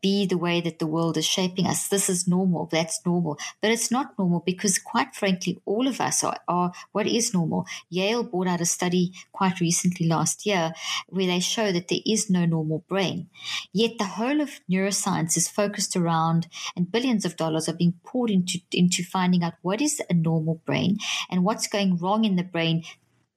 be the way that the world is shaping us this is normal. That's normal. But it's not normal because quite frankly all of us are, are what is normal. Yale brought out a study quite recently last year where where they show that there is no normal brain. Yet the whole of neuroscience is focused around, and billions of dollars are being poured into, into finding out what is a normal brain and what's going wrong in the brain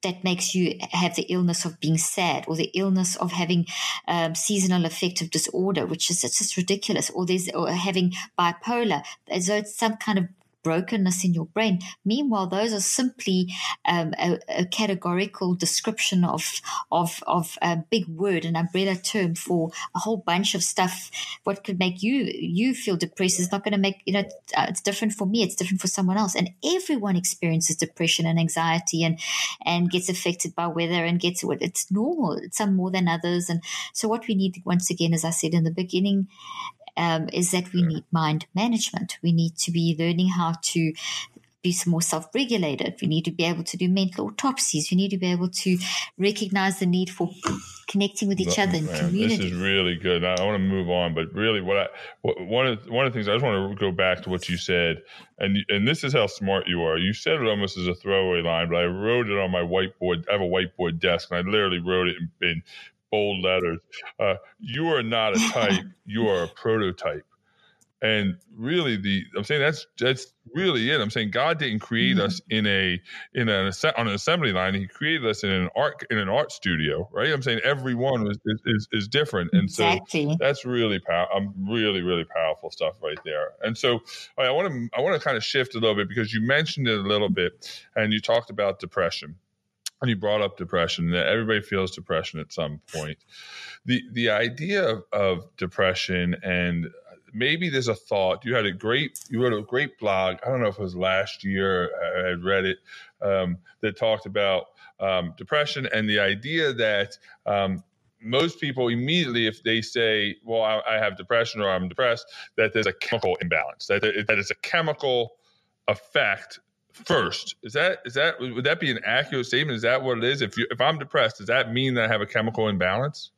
that makes you have the illness of being sad or the illness of having um, seasonal affective disorder, which is just ridiculous, or there's or having bipolar, as though it's some kind of brokenness in your brain. Meanwhile, those are simply um, a, a, categorical description of of of a big word, an umbrella term for a whole bunch of stuff. What could make you you feel depressed is not going to make you know uh, it's different for me. It's different for someone else, and everyone experiences depression and anxiety and and gets affected by weather and gets what it's normal. Some more than others, and so what we need once again, as I said in the beginning, um, is that we need mind management. We need to be learning how to be more self-regulated. We need to be able to do mental autopsies. We need to be able to recognize the need for connecting with each other in community. This is really good. I, want to move on, but really, what I what, one of one of the things I just want to go back to what you said, and and this is how smart you are. You said it almost as a throwaway line, but I wrote it on my whiteboard. I have a whiteboard desk, and I literally wrote it in, in bold letters. Uh, you are not a type. you are a prototype. And really, the I'm saying that's that's really it. I'm saying God didn't create mm-hmm. us in a in an on an assembly line. He created us in an art in an art studio, right? I'm saying every one is is, is different, and exactly. so that's really power. I'm really really powerful stuff right there. And so I want to I want to kind of shift a little bit because you mentioned it a little bit, and you talked about depression and you brought up depression that everybody feels depression at some point the the idea of, of depression and maybe there's a thought you had a great you wrote a great blog i don't know if it was last year i had read it um, that talked about um, depression and the idea that um, most people immediately, if they say, "Well, I, I, have depression" or "I'm depressed," that there's a chemical imbalance. That that it's a chemical effect first. Is that is that would that be an accurate statement? Is that what it is? If you if I'm depressed, does that mean that I have a chemical imbalance?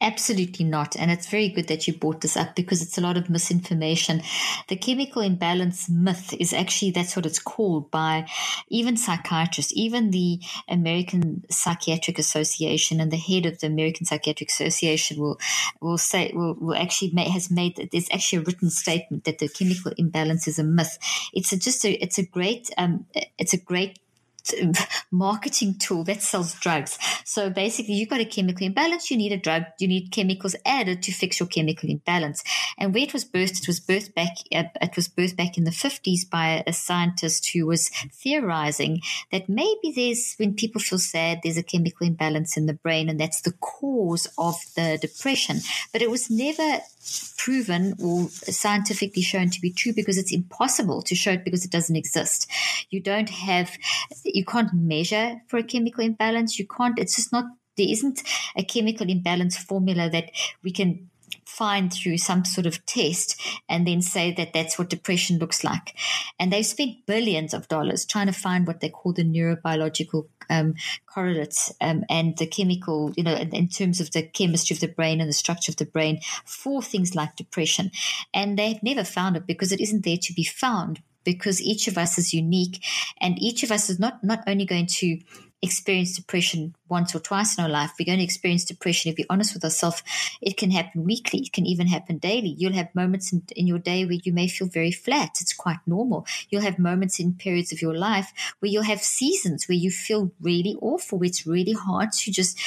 Absolutely not. And it's very good that you brought this up because it's a lot of misinformation. The chemical imbalance myth is actually that's what it's called by even psychiatrists, even the American Psychiatric Association and the head of the American Psychiatric Association will will say will, will actually make, has made there's actually a written statement that the chemical imbalance is a myth. It's a, just a it's a great um, it's a great marketing tool that sells drugs. So basically, you've got a chemical imbalance, you need a drug, you need chemicals added to fix your chemical imbalance. And where it was birthed, it was birthed back, uh, it was birthed back in the 50s by a scientist who was theorizing that maybe there's, when people feel sad, there's a chemical imbalance in the brain, and that's the cause of the depression. But it was never proven or scientifically shown to be true because it's impossible to show it because it doesn't exist. You don't have, you can't measure for a chemical imbalance. You can't, it's just not, there isn't a chemical imbalance formula that we can find through some sort of test and then say that that's what depression looks like. And they've spent billions of dollars trying to find what they call the neurobiological um, correlates um, and the chemical, you know, in, in, terms of the chemistry of the brain and the structure of the brain for things like depression. And they've never found it because it isn't there to be found because each of us is unique and each of us is not, not only going to experience depression once or twice in our life. We're going to experience depression. If you're honest with ourselves, it can happen weekly. It can even happen daily. You'll have moments in, in your day where you may feel very flat. It's quite normal. You'll have moments in periods of your life where you'll have seasons where you feel really awful, where it's really hard to just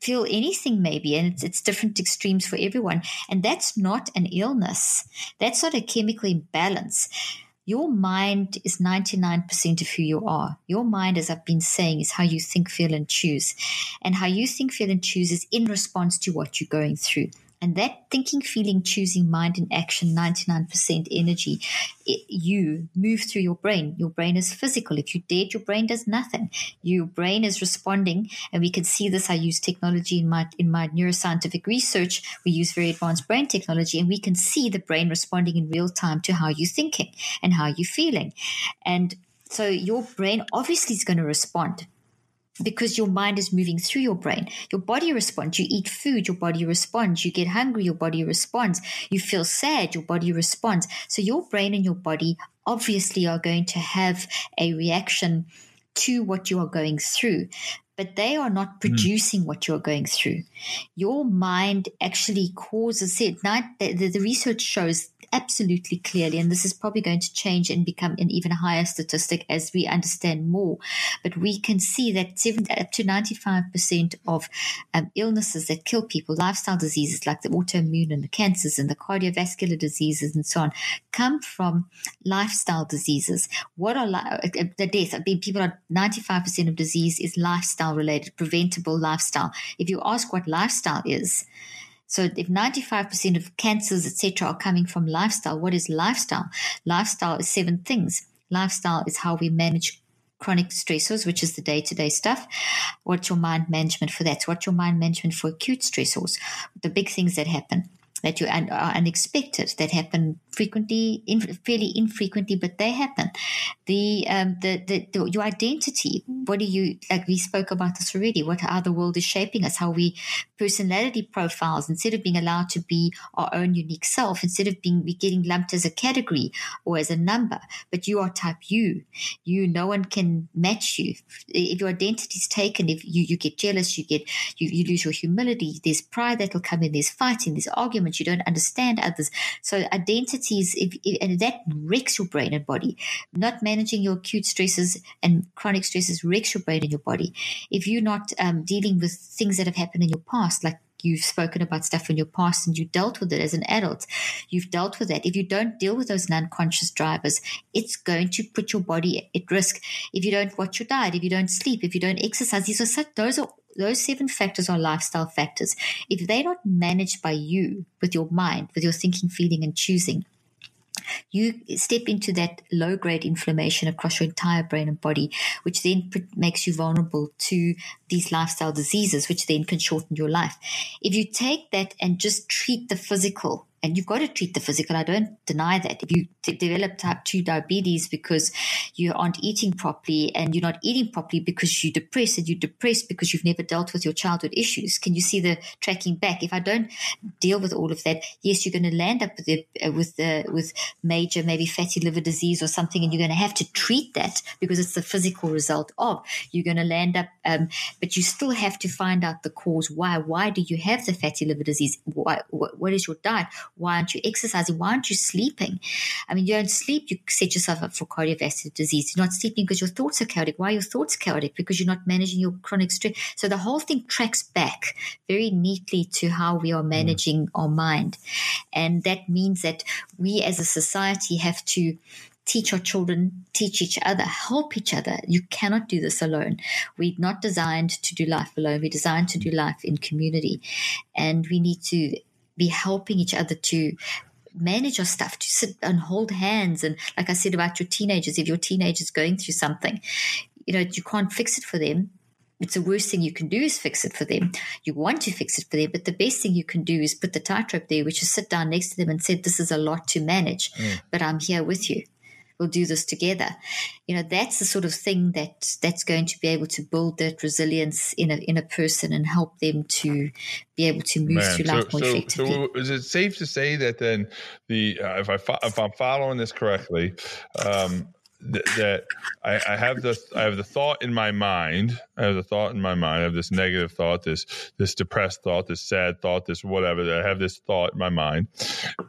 feel anything maybe and it's, it's, different extremes for everyone and that's not an illness that's not a chemical imbalance your mind is 99% of who you are. Your mind, as I've been saying, is how you think, feel, and choose. And how you think, feel, and choose is in response to what you're going through. And that thinking, feeling, choosing, mind, and action, 99% energy, it, you move through your brain. Your brain is physical. If you dead, your brain does nothing. Your brain is responding. And we can see this. I use technology in my, in my neuroscientific research. We use very advanced brain technology and we can see the brain responding in real time to how you're thinking and how you're feeling. And so your brain obviously is going to respond because your mind is moving through your brain. Your body responds. You eat food, your body responds. You get hungry, your body responds. You feel sad, your body responds. So your brain and your body obviously are going to have a reaction to what you are going through. But they are not hmm. producing mm. what you're going through. Your mind actually causes it. The, the, the research shows absolutely clearly, and this is probably going to change and become an even higher statistic as we understand more. But we can see that seven, up to 95% of um, illnesses that kill people, lifestyle diseases like the autoimmune and the cancers and the cardiovascular diseases and so on, come from lifestyle diseases. What are li- uh, uh, the death? I mean, people are 95% of disease is lifestyle related, preventable lifestyle. If you ask what lifestyle is, so if 95% of cancers, etc., are coming from lifestyle, what is lifestyle? Lifestyle is seven things. Lifestyle is how we manage chronic stressors, which is the day to day stuff. What's your mind management for that? What's your mind management for acute stressors? The big things that happen that you are unexpected that happen frequently, fairly infrequently, but they happen. The, um, the, the, the, your identity. What do you like? We spoke about this already. What how the world is shaping us, how we personality profiles instead of being allowed to be our own unique self, instead of being we getting lumped as a category or as a number. But you are type you. You no one can match you. If your identity is taken, if you you get jealous, you get you, you lose your humility. There's pride that will come in. There's fighting. There's arguments. You don't understand others. So identity if, if, and that wrecks your brain and body. Not managing your acute stresses and chronic stresses wrecks your brain and your body. If you're not um, dealing with things that have happened in your past, like you've spoken about stuff in your past and you dealt with it as an adult. You've dealt with that. If you don't deal with those non-conscious drivers, it's going to put your body at risk. If you don't watch your diet, if you don't sleep, if you don't exercise, these are such, those are those seven factors are lifestyle factors. If they're not managed by you with your mind, with your thinking, feeling, and choosing, you step into that low grade inflammation across your entire brain and body, which then makes you vulnerable to these lifestyle diseases, which then can shorten your life. If you take that and just treat the physical and you've got to treat the physical. I don't deny that. If you d- develop type 2 diabetes because you aren't eating properly and you're not eating properly because you're depressed and you're depressed because you've never dealt with your childhood issues, can you see the tracking back? If I don't deal with all of that, yes, you're going to land up with the, uh, with the, with major maybe fatty liver disease or something, and you're going to have to treat that because it's the physical result of. You're going to land up, um, but you still have to find out the cause. Why? Why do you have the fatty liver disease? Why? what is your diet? Why aren't you exercising? Why aren't you sleeping? I mean, you don't sleep, you set yourself up for cardiovascular disease. You're not sleeping because your thoughts are chaotic. Why are your thoughts chaotic? Because you're not managing your chronic stress. So the whole thing tracks back very neatly to how we are managing mm. our mind. And that means that we as a society have to teach our children, teach each other, help each other. You cannot do this alone. We're not designed to do life alone. We're designed to do life in community. And we need to be helping each other to manage your stuff, to sit and hold hands. And like I said about your teenagers, if your teenager's going through something, you know, you can't fix it for them. It's the worst thing you can do is fix it for them. You want to fix it for them, but the best thing you can do is put the tightrope there, which is sit down next to them and say, This is a lot to manage, mm. but I'm here with you we'll do this together. You know, that's the sort of thing that that's going to be able to build that resilience in a in a person and help them to be able to move Man, through life so, more so, effectively. So, is it safe to say that then the uh, if I if I'm following this correctly, um, that, that I, I, have the I have the thought in my mind. I have the thought in my mind. I have this negative thought, this this depressed thought, this sad thought, this whatever. That I have this thought in my mind.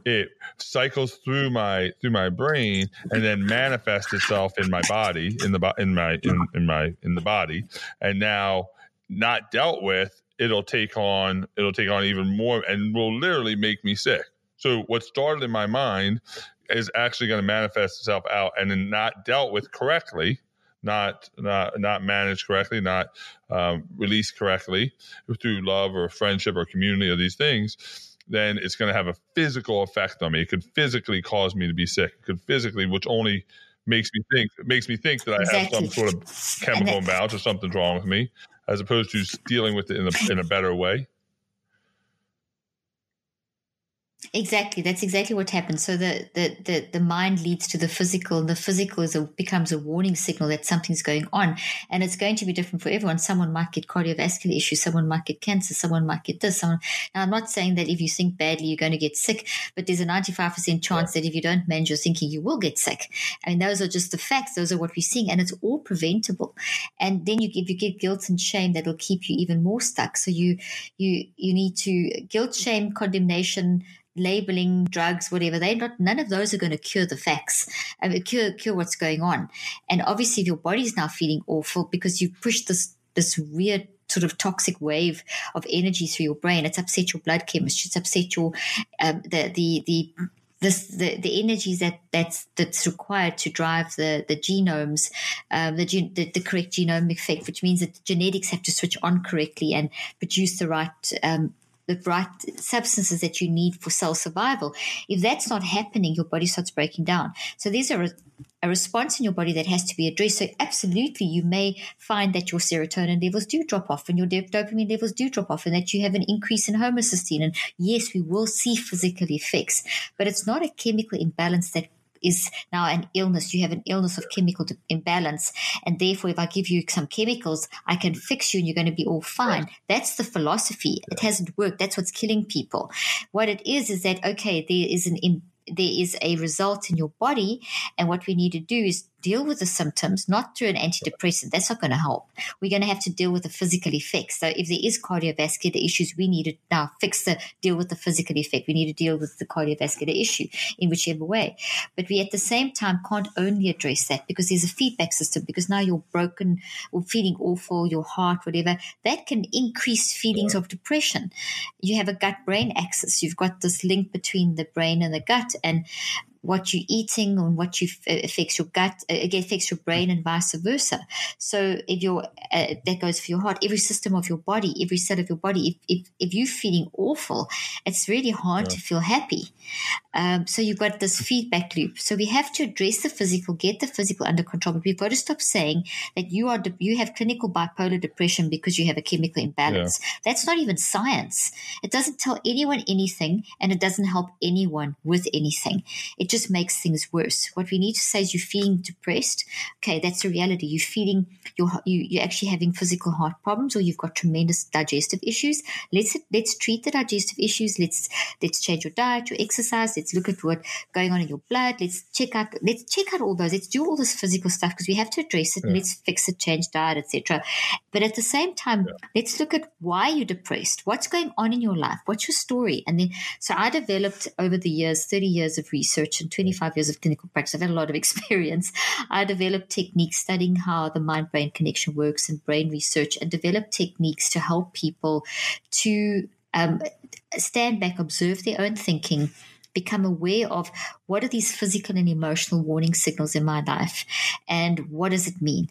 It cycles through my through my brain and then manifests itself in my body, in the in my in, in my in the body, and now not dealt with, it'll take on it'll take on even more and will literally make me sick. So what started in my mind is actually going to manifest itself out and then not dealt with correctly not not not managed correctly, not um, released correctly through love or friendship or community or these things, then it's going to have a physical effect on me. It could physically cause me to be sick. It could physically, which only makes me think makes me think that I exactly. have some sort of chemical imbalance or something's wrong with me, as opposed to dealing with it in a in a better way. Exactly, that's exactly what happens. So the, the, the, the mind leads to the physical, and the physical is a, becomes a warning signal that something's going on, and it's going to be different for everyone. Someone might get cardiovascular issues, someone might get cancer, someone might get this. Someone, now, I'm not saying that if you think badly, you're going to get sick, but there's a 95% chance that if you don't manage your thinking, you will get sick. I mean, those are just the facts. Those are what we're seeing, and it's all preventable. And then you, if you get guilt and shame, that'll keep you even more stuck. So you you you need to guilt, shame, condemnation labeling drugs, whatever, they not none of those are going to cure the facts, uh, cure cure what's going on. And obviously, if your body's now feeling awful because you pushed this this weird sort of toxic wave of energy through your brain, it's upset your blood chemistry, it's upset your um, the the the this, the, the energies that that's that's required to drive the the genomes, um, the, the, the correct genomic effect, which means that the genetics have to switch on correctly and produce the right um, the right substances that you need for cell survival. If that's not happening, your body starts breaking down. So there's a, a response in your body that has to be addressed. So absolutely, you may find that your serotonin levels do drop off and your dopamine levels do drop off and that you have an increase in homocysteine. And yes, we will see physical effects, but it's not a chemical imbalance that is now an illness. You have an illness of chemical imbalance. And therefore, if I give you some chemicals, I can fix you and you're going to be all fine. That's the philosophy. It hasn't worked. That's what's killing people. What it is, is that, okay, there is an, there is a result in your body. And what we need to do is deal with the symptoms, not through an antidepressant. That's not going to help. We're going to have to deal with the physical effects. So if there is cardiovascular issues, we need to now fix the deal with the physical effect. We need to deal with the cardiovascular issue in whichever way. But we at the same time can't only address that because there's a feedback system because now you're broken or feeling awful, your heart, whatever, that can increase feelings yeah. of depression. You have a gut brain axis. You've got this link between the brain and the gut and what you're eating and what you affects your gut, uh, it affects your brain and vice versa. So if you're, uh, that goes for your heart, every system of your body, every cell of your body. If, if, if you're feeling awful, it's really hard yeah. to feel happy. Um, so you've got this feedback loop. So we have to address the physical, get the physical under control, but we've got to stop saying that you are, you have clinical bipolar depression because you have a chemical imbalance. Yeah. That's not even science. It doesn't tell anyone anything and it doesn't help anyone with anything. It just makes things worse. What we need to say is you're feeling depressed. Okay, that's the reality. You're feeling you're you, you're actually having physical heart problems, or you've got tremendous digestive issues. Let's let's treat the digestive issues. Let's let's change your diet, your exercise. Let's look at what's going on in your blood. Let's check out let's check out all those. Let's do all this physical stuff because we have to address it. Yeah. let's fix it, change diet, etc. But at the same time, yeah. let's look at why you're depressed. What's going on in your life? What's your story? And then so I developed over the years, 30 years of research and 25 years of clinical practice. I've had a lot of experience. I developed techniques studying how the mind brain connection works and brain research and developed techniques to help people to um, stand back, observe their own thinking, become aware of what are these physical and emotional warning signals in my life and what does it mean?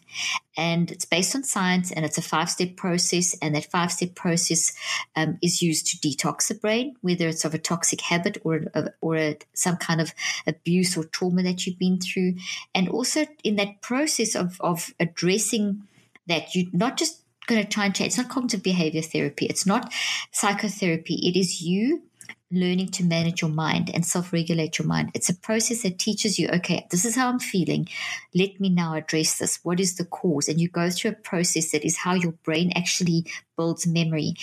And it's based on science and it's a five step process. And that five step process um, is used to detox the brain, whether it's of a toxic habit or, or a, some kind of abuse or trauma that you've been through. And also in that process of, of addressing that, you not just going to try and change. It's not cognitive behavior therapy. It's not psychotherapy. It is you learning to manage your mind and self regulate your mind. It's a process that teaches you, okay, this is how I'm feeling. Let me now address this. What is the cause? And you go through a process that is how your brain actually builds memory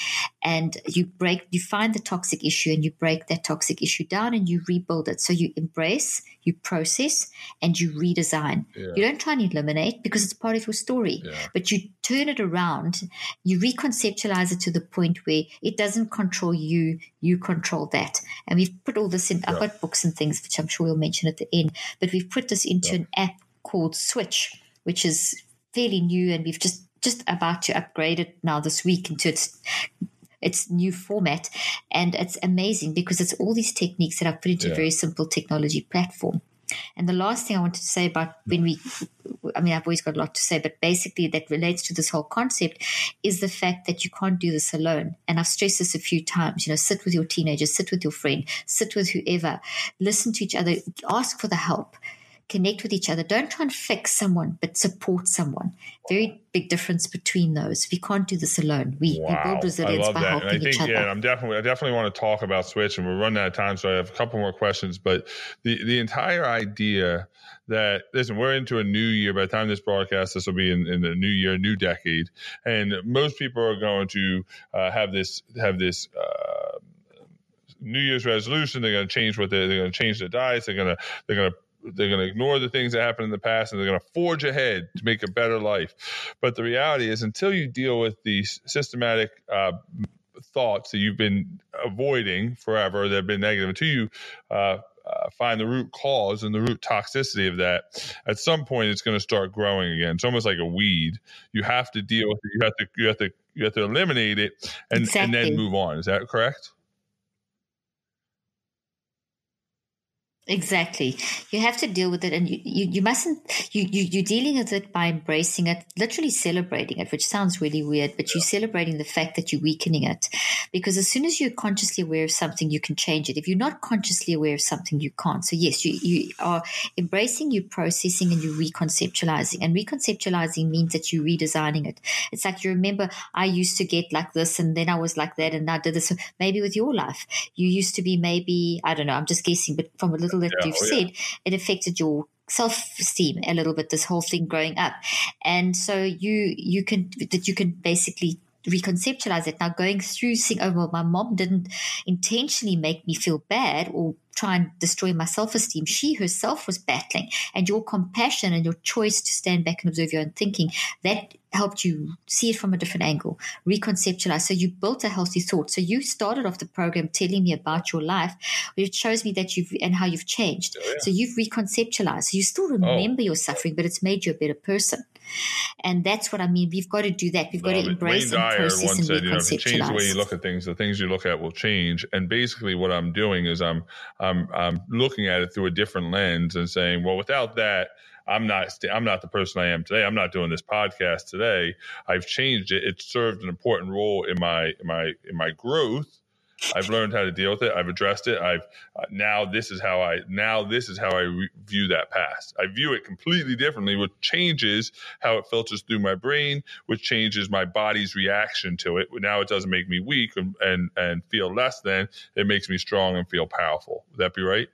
and you break you find the toxic issue and you break that toxic issue down and you rebuild it so you embrace you process and you redesign yeah. you don't try and eliminate because it's part of your story yeah. but you turn it around you reconceptualize it to the point where it doesn't control you you control that and we've put all this in yeah. i've got books and things which i'm sure we'll mention at the end but we've put this into an app called switch which is fairly new and we've just just about to upgrade it now this week into its its new format. And it's amazing because it's all these techniques that I've put into yeah. a very simple technology platform. And the last thing I wanted to say about when we, I mean, I've always got a lot to say, but basically that relates to this whole concept is the fact that you can't do this alone. And I've stressed this a few times. You know, sit with your teenagers, sit with your friend, sit with whoever, listen to each other, ask for the help connect with each other. Don't try and fix someone, but support someone. Very big difference between those. We can't do this alone. We, wow. we build resilience by that. helping and I think, each other. Yeah, I'm definitely, I definitely want to talk about Switch, and we're running out of time, so I have a couple more questions. But the the entire idea that listen, we're into a new year. By the time this broadcast, this will be in, in the new year, new decade, and most people are going to uh, have this have this. Uh, New Year's resolution. They're going to change what they're, they're going to change their diets. They're going to they're going to they're going to ignore the things that happened in the past and they're going to forge ahead to make a better life. But the reality is, until you deal with the systematic uh, thoughts that you've been avoiding forever that have been negative, until you uh, uh, find the root cause and the root toxicity of that, at some point it's going to start growing again. It's almost like a weed. You have to deal with it. You have to you have to you have to eliminate it and, exactly. and then move on. Is that correct? Exactly. You have to deal with it and you, you, you mustn't, you, you, you're dealing with it by embracing it, literally celebrating it, which sounds really weird, but you're celebrating the fact that you're weakening it. Because as soon as you're consciously aware of something, you can change it. If you're not consciously aware of something, you can't. So yes, you, you are embracing, you're processing and you're reconceptualizing. And reconceptualizing means that you're redesigning it. It's like you remember, I used to get like this and then I was like that and I did this. So maybe with your life, you used to be maybe, I don't know, I'm just guessing, but from a little that yeah, you've oh, said, it affected your self-esteem a little bit this whole thing growing up. And so you you can that you can basically reconceptualize it now going through seeing oh well my mom didn't intentionally make me feel bad or try and destroy my self-esteem she herself was battling and your compassion and your choice to stand back and observe your own thinking that helped you see it from a different angle, reconceptualize. So you built a healthy thought. So you started off the program telling me about your life, which shows me that you've and how you've changed. Oh, yeah. So you've reconceptualized. So you still oh. remember oh. your suffering, but it's made you a better person. And that's what I mean. We've got to do that. We've got to embrace and process and said, you know, if you change the way you look at things, the things you look at will change. And basically, what I'm doing is I'm I'm I'm looking at it through a different lens and saying, well, without that, I'm not I'm not the person I am today. I'm not doing this podcast today. I've changed it. It served an important role in my in my in my growth I've learned how to deal with it. I've addressed it. I've uh, now this is how I now this is how I re- view that past. I view it completely differently, which changes how it filters through my brain, which changes my body's reaction to it. Now it doesn't make me weak and and, and feel less than. It makes me strong and feel powerful. Would that be right?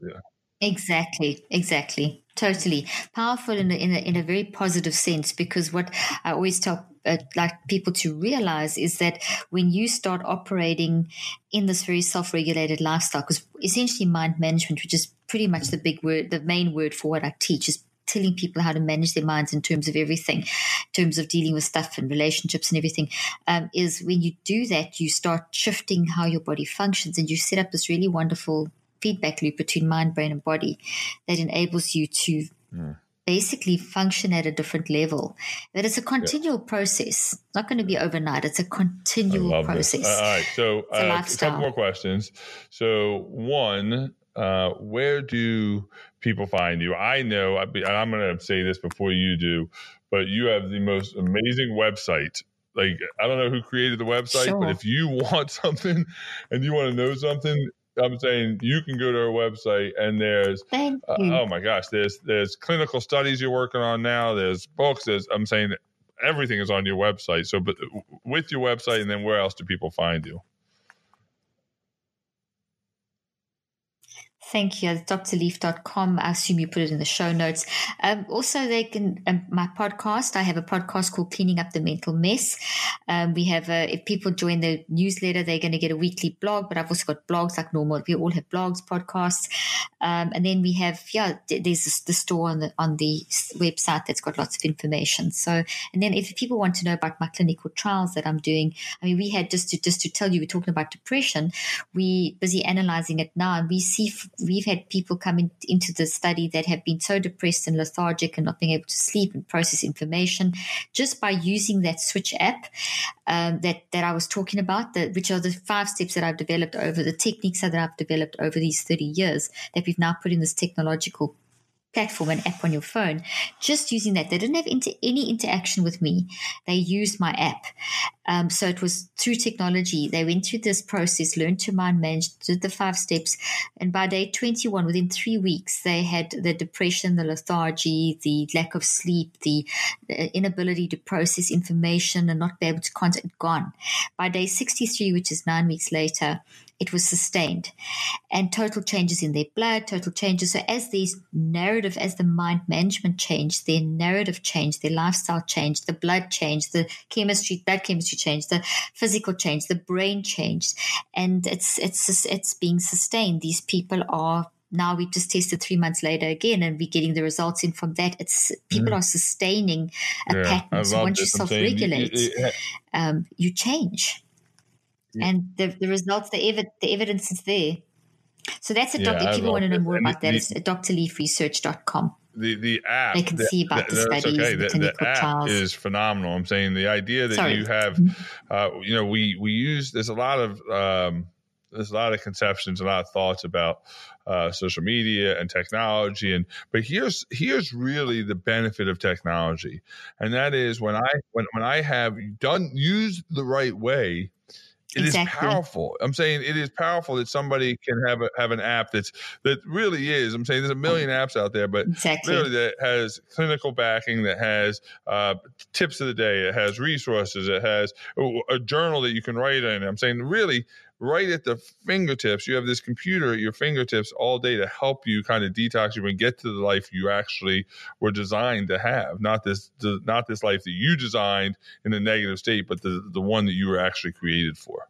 Yeah. Exactly. Exactly. Totally powerful in a, in a, in a very positive sense because what I always tell uh, like people to realize is that when you start operating in this very self-regulated lifestyle, because essentially mind management, which is pretty much the big word, the main word for what I teach is telling people how to manage their minds in terms of everything, in terms of dealing with stuff and relationships and everything, um, is when you do that, you start shifting how your body functions and you set up this really wonderful feedback loop between mind, brain, and body that enables you to mm. Basically function at a different level. That it's a continual yeah. process. It's not going to be overnight. It's a continual process. Uh, all right. So, uh, a couple more questions. So, one, uh, where do people find you? I know, I I'm going to say this before you do, but you have the most amazing website like I don't know who created the website, sure. but if you want something and you want to know something, I'm saying you can go to our website and there's uh, oh my gosh, there's there's clinical studies you're working on now. There's books. There's I'm saying everything is on your website. So, but with your website, and then where else do people find you? Thank you. drleaf.com. I assume you put it in the show notes. Um, also, they can, um, my podcast, I have a podcast called Cleaning Up the Mental Mess. Um, we have, a, if people join the newsletter, they're going to get a weekly blog, but I've also got blogs like normal. We all have blogs, podcasts. Um, and then we have, yeah, there's the store on the, on the website that's got lots of information. So, and then if people want to know about my clinical trials that I'm doing, I mean, we had just to, just to tell you, we're talking about depression. We busy analyzing it now and we see we've had people come in, into the study that have been so depressed and lethargic and not being able to sleep and process information just by using that switch app um, that that I was talking about, the, which are the five steps that I've developed over the techniques that I've developed over these 30 years that we've now put in this technological platform, an app on your phone, just using that. They didn't have inter- any interaction with me. They used my app. Um, so it was through technology. They went through this process, learned to mind manage, did the five steps. And by day 21, within three weeks, they had the depression, the lethargy, the lack of sleep, the, the inability to process information and not be able to contact gone. By day 63, which is nine weeks later, it was sustained. And total changes in their blood, total changes. So as these narrative, as the mind management changed, their narrative changed, their lifestyle changed, the blood changed, the chemistry, blood chemistry changed, the physical changed, the brain changed. And it's it's it's being sustained. These people are now we just tested three months later again and we're getting the results in from that it's people mm. are sustaining a yeah, pattern so once you self-regulate um, you change and the, the results, the, ev- the evidence is there. So that's a doc. Yeah, if people want to know more about that, the, it's drleafresearch.com. The the app they can the, see about the, the studies okay. the, the, app trials. is phenomenal. I'm saying the idea that Sorry. you have, mm-hmm. uh, you know, we we use there's a lot of um, there's a lot of conceptions, a lot of thoughts about uh, social media and technology, and but here's here's really the benefit of technology, and that is when I when when I have done used the right way, it exactly. is powerful. I'm saying it is powerful that somebody can have a, have an app that's that really is. I'm saying there's a million apps out there, but exactly. literally that has clinical backing, that has uh, tips of the day, it has resources, it has a, a journal that you can write in. I'm saying really right at the fingertips. You have this computer at your fingertips all day to help you kind of detox you and get to the life you actually were designed to have. Not this, not this life that you designed in a negative state, but the the one that you were actually created for.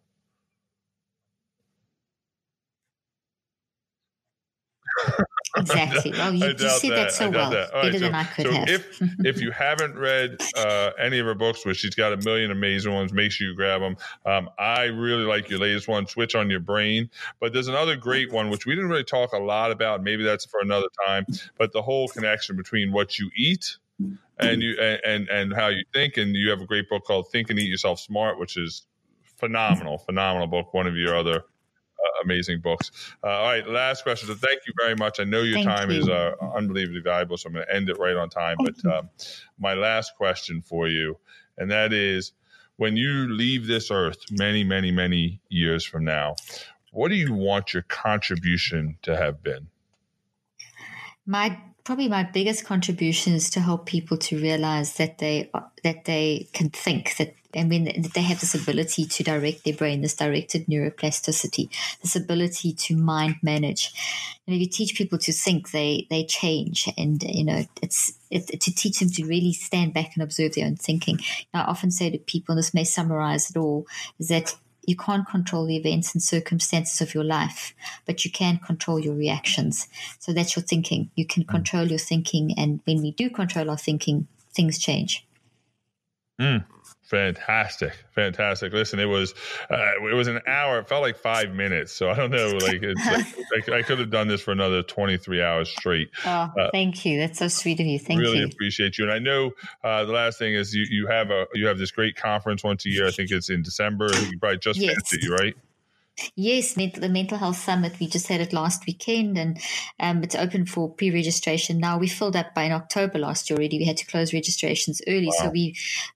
Exactly. Well, you, you said that, that so well, that. better right, than I could so have. if if you haven't read uh, any of her books, which she's got a million amazing ones, make sure you grab them. Um, I really like your latest one, "Switch on Your Brain." But there's another great one which we didn't really talk a lot about. Maybe that's for another time. But the whole connection between what you eat and you and and how you think, and you have a great book called "Think and Eat Yourself Smart," which is phenomenal, phenomenal book. One of your other amazing books. Uh, all right, last question. So thank you very much. I know your thank time you. is uh, unbelievably valuable, so I'm going to end it right on time. Thank but um, my last question for you, and that is, when you leave this earth many, many, many years from now, what do you want your contribution to have been? My probably my biggest contribution is to help people to realize that they that they can think that I when they have this ability to direct their brain, this directed neuroplasticity, this ability to mind manage. And if you teach people to think, they they change, and you know it's it, to teach them to really stand back and observe their own thinking. I often say to people, and this may summarize it all, is that you can't control the events and circumstances of your life, but you can control your reactions. So that's your thinking. You can mm. control your thinking. And when we do control our thinking, things change. Mm. Fantastic, fantastic. Listen, it was uh, it was an hour. It felt like five minutes. So I don't know. Like, like I, I, could have done this for another twenty three hours straight. Oh, uh, thank you. That's so sweet of you. Thank really you. Really appreciate you. And I know uh, the last thing is you you have a you have this great conference once a year. I think it's in December. You probably just yes. finished it, right? Yes, the Mental Health Summit. We just had it last weekend and um, it's open for pre registration now. We filled up by in October last year already. We had to close registrations early. Wow. So we're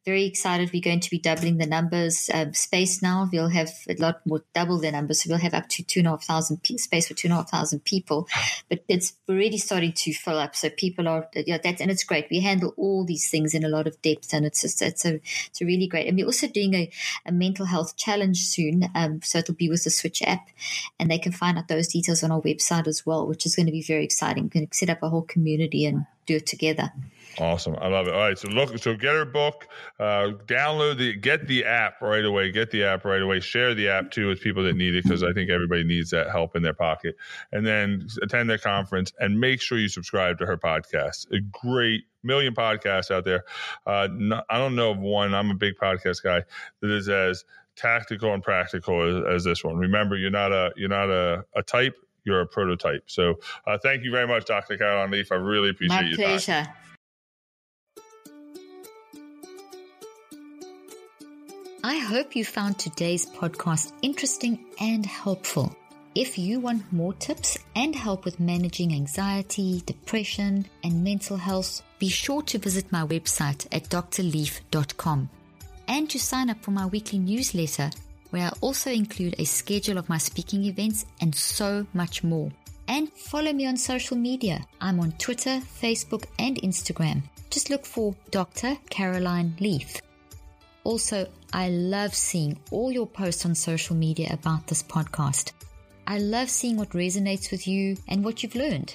very excited. We're going to be doubling the numbers. Um, space now, we'll have a lot more, double the numbers. So we'll have up to two and a half thousand space for two and a half thousand people. But it's already starting to fill up. So people are, yeah, that, and it's great. We handle all these things in a lot of depth and it's just, it's a, it's a really great. And we're also doing a, a mental health challenge soon. Um, so it'll be with the the Switch app, and they can find out those details on our website as well, which is going to be very exciting. We can set up a whole community and do it together. Awesome, I love it. All right, so look, so get her book, uh, download the, get the app right away, get the app right away, share the app too with people that need it because I think everybody needs that help in their pocket, and then attend their conference and make sure you subscribe to her podcast. A great million podcasts out there. Uh, I don't know of one. I'm a big podcast guy that is as tactical and practical as, as, this one. Remember, you're not a you're not a, a type. You're a prototype. So, uh, thank you very much, Dr. Caroline Leaf. I really appreciate My pleasure. Time. I hope you found today's podcast interesting and helpful. If you want more tips and help with managing anxiety, depression, and mental health, be sure to visit my website at drleaf.com and to sign up for my weekly newsletter, where I also include a schedule of my speaking events and so much more. And follow me on social media. I'm on Twitter, Facebook, and Instagram. Just look for Dr. Caroline Leaf. Also, I love seeing all your posts on social media about this podcast. I love seeing what resonates with you and what you've learned.